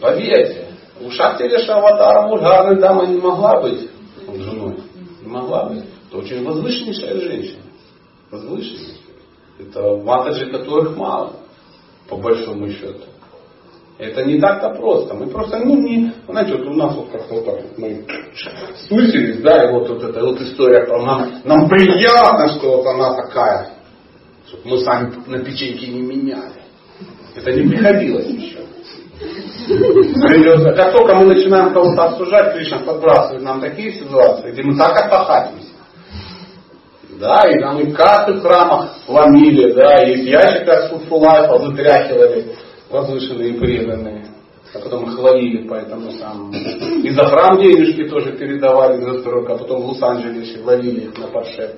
Поверьте, у Шакти Аватара вульгарной дамой не могла быть могла быть. Это очень возвышеннейшая женщина. Возвышеннейшая. Это матаджи, которых мало, по большому счету. Это не так-то просто. Мы просто, ну, не, знаете, вот у нас вот как-то вот так вот мы сусились, да, и вот, вот эта вот история про нам, нам приятно, что вот она такая, чтобы мы сами на печеньке не меняли. Это не приходилось еще. Придется. Как только мы начинаем кого-то обсуждать, Кришна подбрасывает нам такие ситуации, где мы так отпахатимся. Да, и там и карты в храмах ломили, да, и из ящика с фудфулайфа вытряхивали возвышенные и преданные. А потом их ловили по этому самому. И за храм денежки тоже передавали за стройку, а потом в Лос-Анджелесе ловили их на парше.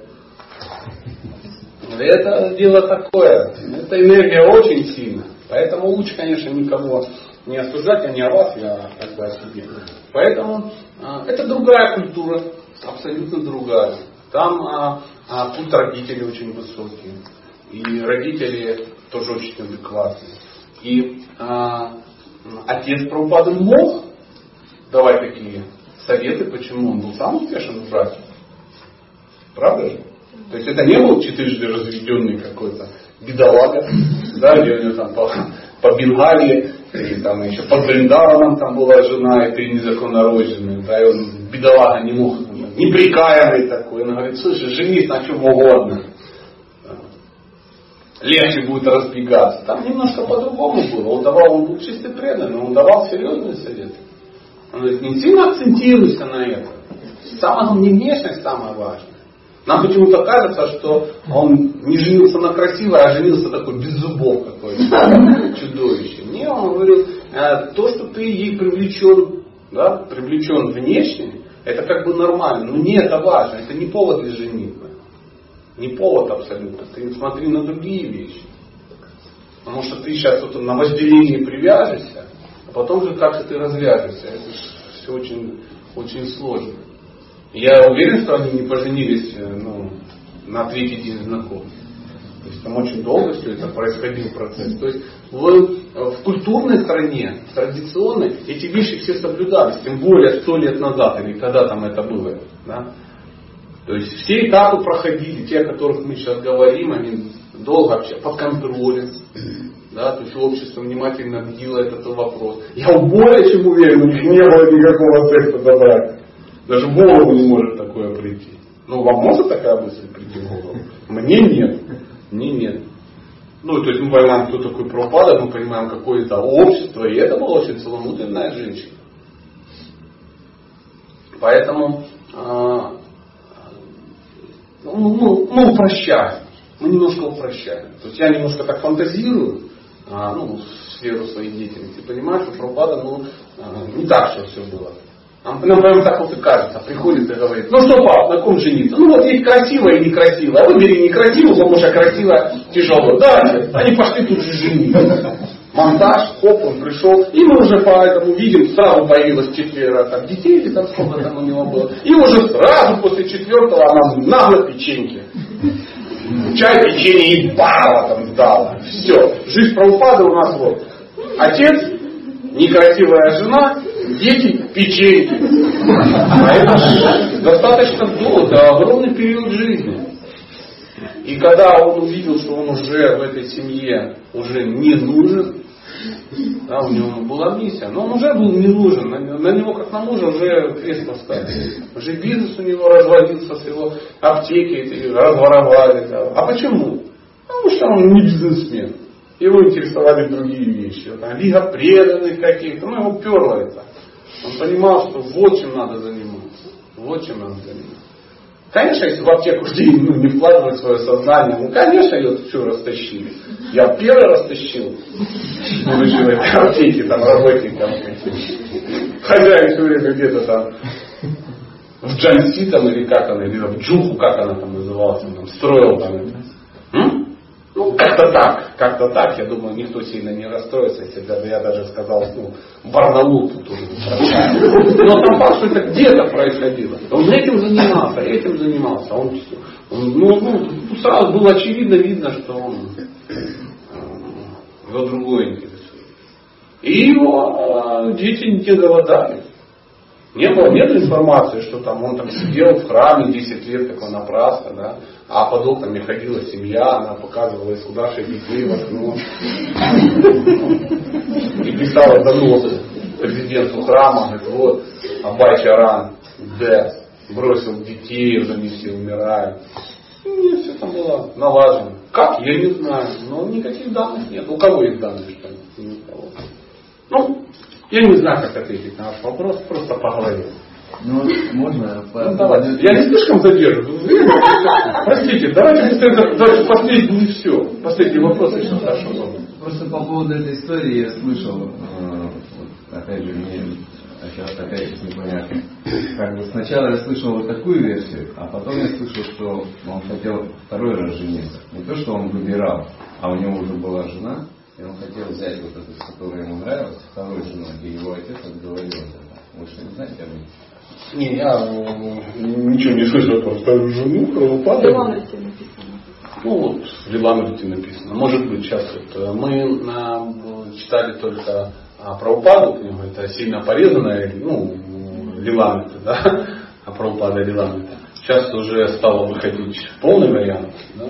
Это дело такое. Это энергия очень сильная. Поэтому лучше, конечно, никого не осуждать, а не о вас, я тогда о себе. Поэтому а, это другая культура, абсолютно другая. Там а, а, культ родителей очень высокий. И родители тоже очень адекватные. И а, отец Прабхупады мог давать такие советы, почему он был сам успешен в браке. Правда же? То есть это не был четырежды разведенный какой-то бедолага, да, где у него там по, по Бенгалии, или там еще под Бриндаваном там была жена и три незаконнорожденные, да, и он бедолага не мог, неприкаянный такой, он говорит, слушай, женись на чем угодно, легче будет разбегаться. Там немножко по-другому было. Он давал, он был чисто преданный, он давал серьезные советы. Он говорит, не сильно акцентируйся на это. Самое не внешность самое важное. Нам почему-то кажется, что он не женился на красивой, а женился такой без зубов какой-то, чудовище. Не, он говорил, «Э, то, что ты ей привлечен, да, привлечен внешне, это как бы нормально. Но не это важно, это не повод для женитьбы. Не повод абсолютно. Ты смотри на другие вещи. Потому что ты сейчас вот на вожделении привяжешься, а потом же как-то ты развяжешься. Это все очень, очень сложно. Я уверен, что они не поженились э, ну, на третий день знакомства. То есть там очень долго все это происходил процесс. То есть в, в культурной стране, традиционной, эти вещи все соблюдались, тем более сто лет назад, или когда там это было. Да? То есть все этапы проходили, те, о которых мы сейчас говорим, они долго вообще под контролем. Да, то есть общество внимательно бдило этот вопрос. Я более чем уверен, у них не было никакого секса добра. Даже в голову не может такое прийти. Ну, вам может такая мысль прийти в голову? Мне нет. Мне нет. Ну, то есть мы понимаем, кто такой Прабхупада, мы понимаем, какое это общество, и это была очень целомудренная женщина. Поэтому э, ну, мы, упрощаем. Мы немножко упрощаем. То есть я немножко так фантазирую, а, ну, в сферу своей деятельности, понимаю, что Прабхупада, ну, а, не так все все было. Нам, прямо так вот и кажется, приходит и говорит, ну что, пап, на ком жениться? Ну вот есть красивая и некрасивая. Выбери некрасивую, потому что красивая тяжело. Да, они пошли тут же жениться. Монтаж, хоп, он пришел, и мы уже поэтому видим, сразу появилось четверо там, детей, или там сколько там у него было. И уже сразу после четвертого она нагло печеньки. Чай, печенье и пара там дала. Все. Жизнь правопада у нас вот. Отец, некрасивая жена, дети печеньки. А это достаточно долго, огромный период жизни. И когда он увидел, что он уже в этой семье уже не нужен, да, у него была миссия, но он уже был не нужен, на, на него как на мужа уже крест поставили. Уже бизнес у него развалился с его аптеки, разворовали. Да. А почему? Потому что он не бизнесмен. Его интересовали другие вещи. Там, лига преданных каких-то, ну его перло это. Он понимал, что вот чем надо заниматься. Вот чем надо заниматься. Конечно, если в аптеку ну, не вкладывать свое сознание, ну, конечно, ее все растащили. Я первый растащил, будучи в этой аптеке, там, работником. Хозяин все время где-то там в Джанси там, или как она, или в Джуху, как она там называлась, там, строил там это. Ну, как-то так, как-то так, я думаю, никто сильно не расстроится, если даже я даже сказал, ну, Барнаул тут уже Но там факт, что это где-то происходило. Он этим занимался, этим занимался. Он, он ну, ну, сразу было очевидно видно, что он э, его другое интересует. И его э, дети не голодали. Не было, нет информации, что там он там сидел в храме 10 лет, такой напрасно, да, а под окнами ходила семья, она показывала исхудавших детей в окно. И писала донос президенту храма, говорит, вот, Абай Чаран, Д, бросил детей, уже они все умирают. Нет, все там было налажено. Как? Я не знаю. Но никаких данных нет. У кого есть данные, что. Ну, я не знаю, как ответить на ваш вопрос, просто поговорим. Ну, можно? Ну, давайте. Я не слишком задерживаю. Простите, давайте быстрее, давайте последний и все. Последний вопрос, если хорошо. Просто по поводу этой истории я слышал, э, опять же, мне сейчас опять непонятно. Как бы сначала я слышал вот такую версию, а потом я слышал, что он хотел второй раз жениться. Не то, что он выбирал, а у него уже была жена, и он хотел взять вот эту, которая ему нравилась, вторую жену, где его отец отговорил. Вы что, не знаете об этом? Не, я ничего не слышал про вторую жену, про упадок. написано. Ну вот, в Ливановите написано. Может быть, сейчас вот э, мы на, читали только а про упаду книгу, это сильно порезанная, ну, Ливановита, да, а про упада Ливановита. Сейчас уже стало выходить полный вариант, да.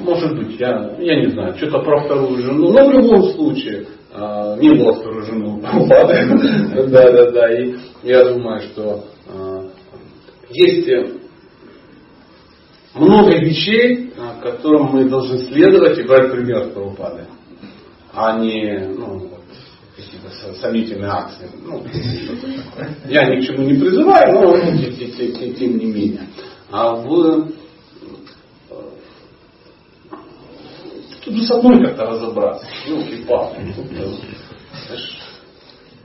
Может быть, я, я не знаю, что-то про вторую жену, но в любом случае, э, не было второй жены упада. да, да, да, и я думаю, что э, есть много вещей, которым мы должны следовать и брать пример с Прабхупады, а не ну, какие-то сомнительные акции. Ну, я ни к чему не призываю, но тем не менее. А в Тут же со мной как-то разобраться. Елки палки.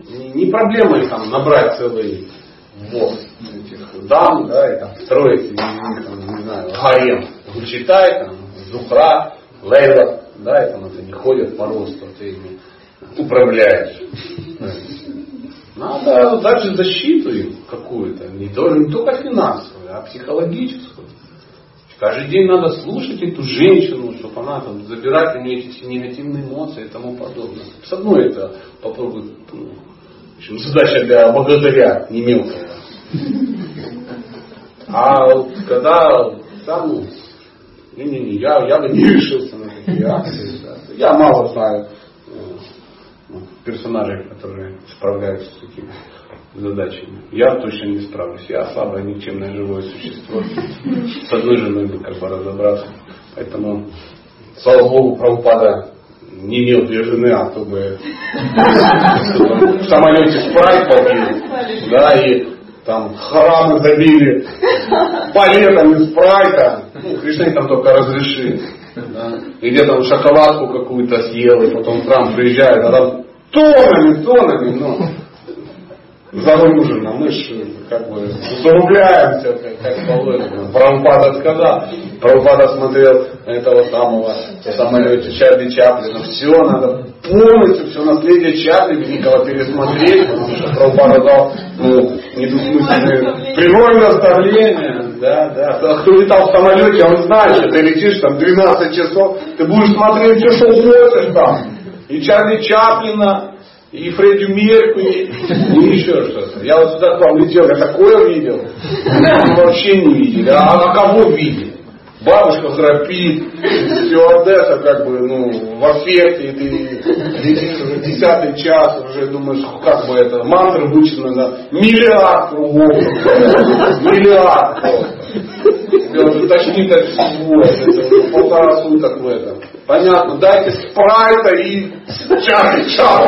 Не проблема их там набрать целый вот этих дам, да, и там строить, и, там, не знаю, гарем. Гульчитай, там, Зухра, Лейла, да, и там это не ходят по росту, ты ими управляешь. Надо дать защиту им какую-то, не, не только финансовую, а психологическую. Каждый день надо слушать эту женщину, чтобы она там забирать у нее эти все негативные эмоции и тому подобное. С одной это попробуй, ну, в общем, задача для благодаря, не мелкого. А когда сам, не-не-не, я, я бы не решился на такие акции. Да. Я мало знаю э, персонажей, которые справляются с такими задачами. Я точно не справлюсь. Я слабое никчемное живое существо. С одной женой бы как бы разобраться. Поэтому, слава Богу, Прабхупада не имел две жены, а то бы в самолете спрайт побил, да, и там храмы забили палетом из спрайта. Ну, Кришна там только разрешил. Да? И где там шоколадку какую-то съел, и потом в храм приезжает, а там тонами, тонами, ну, загружено. Мы же как бы зарубляемся, как, как положено. Прабхупада сказал. Прабхупада смотрел этого самого самолете Чарли Чаплина. Все надо полностью все наследие Чарли великого пересмотреть, потому что Прабхупада дал ну, недвусмысленное прямое наставление. Да, да. А кто летал в самолете, он знает, что ты летишь там 12 часов, ты будешь смотреть все, что хочешь там. И Чарли Чаплина, и Фредди Меркури, и еще что-то. Я вот сюда к вам летел, я такое видел. Вообще не видели. А, а кого видели? Бабушка храпит, стюардесса как бы, ну, в аффекте, ты летишь уже десятый час, уже думаешь, как бы это, мантра вычислена на миллиард кругов. Миллиард просто. уже тошнит от всего, это полтора суток в этом. Понятно, дайте спрайта и чай, чай.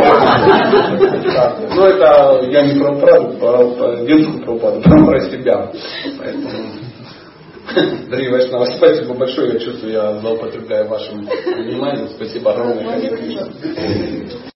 Ну это я не про правду, про, про пропаду, а про себя. Поэтому Дорогие Вайшнава, спасибо большое. Я чувствую, я злоупотребляю вашим вниманием. Спасибо огромное.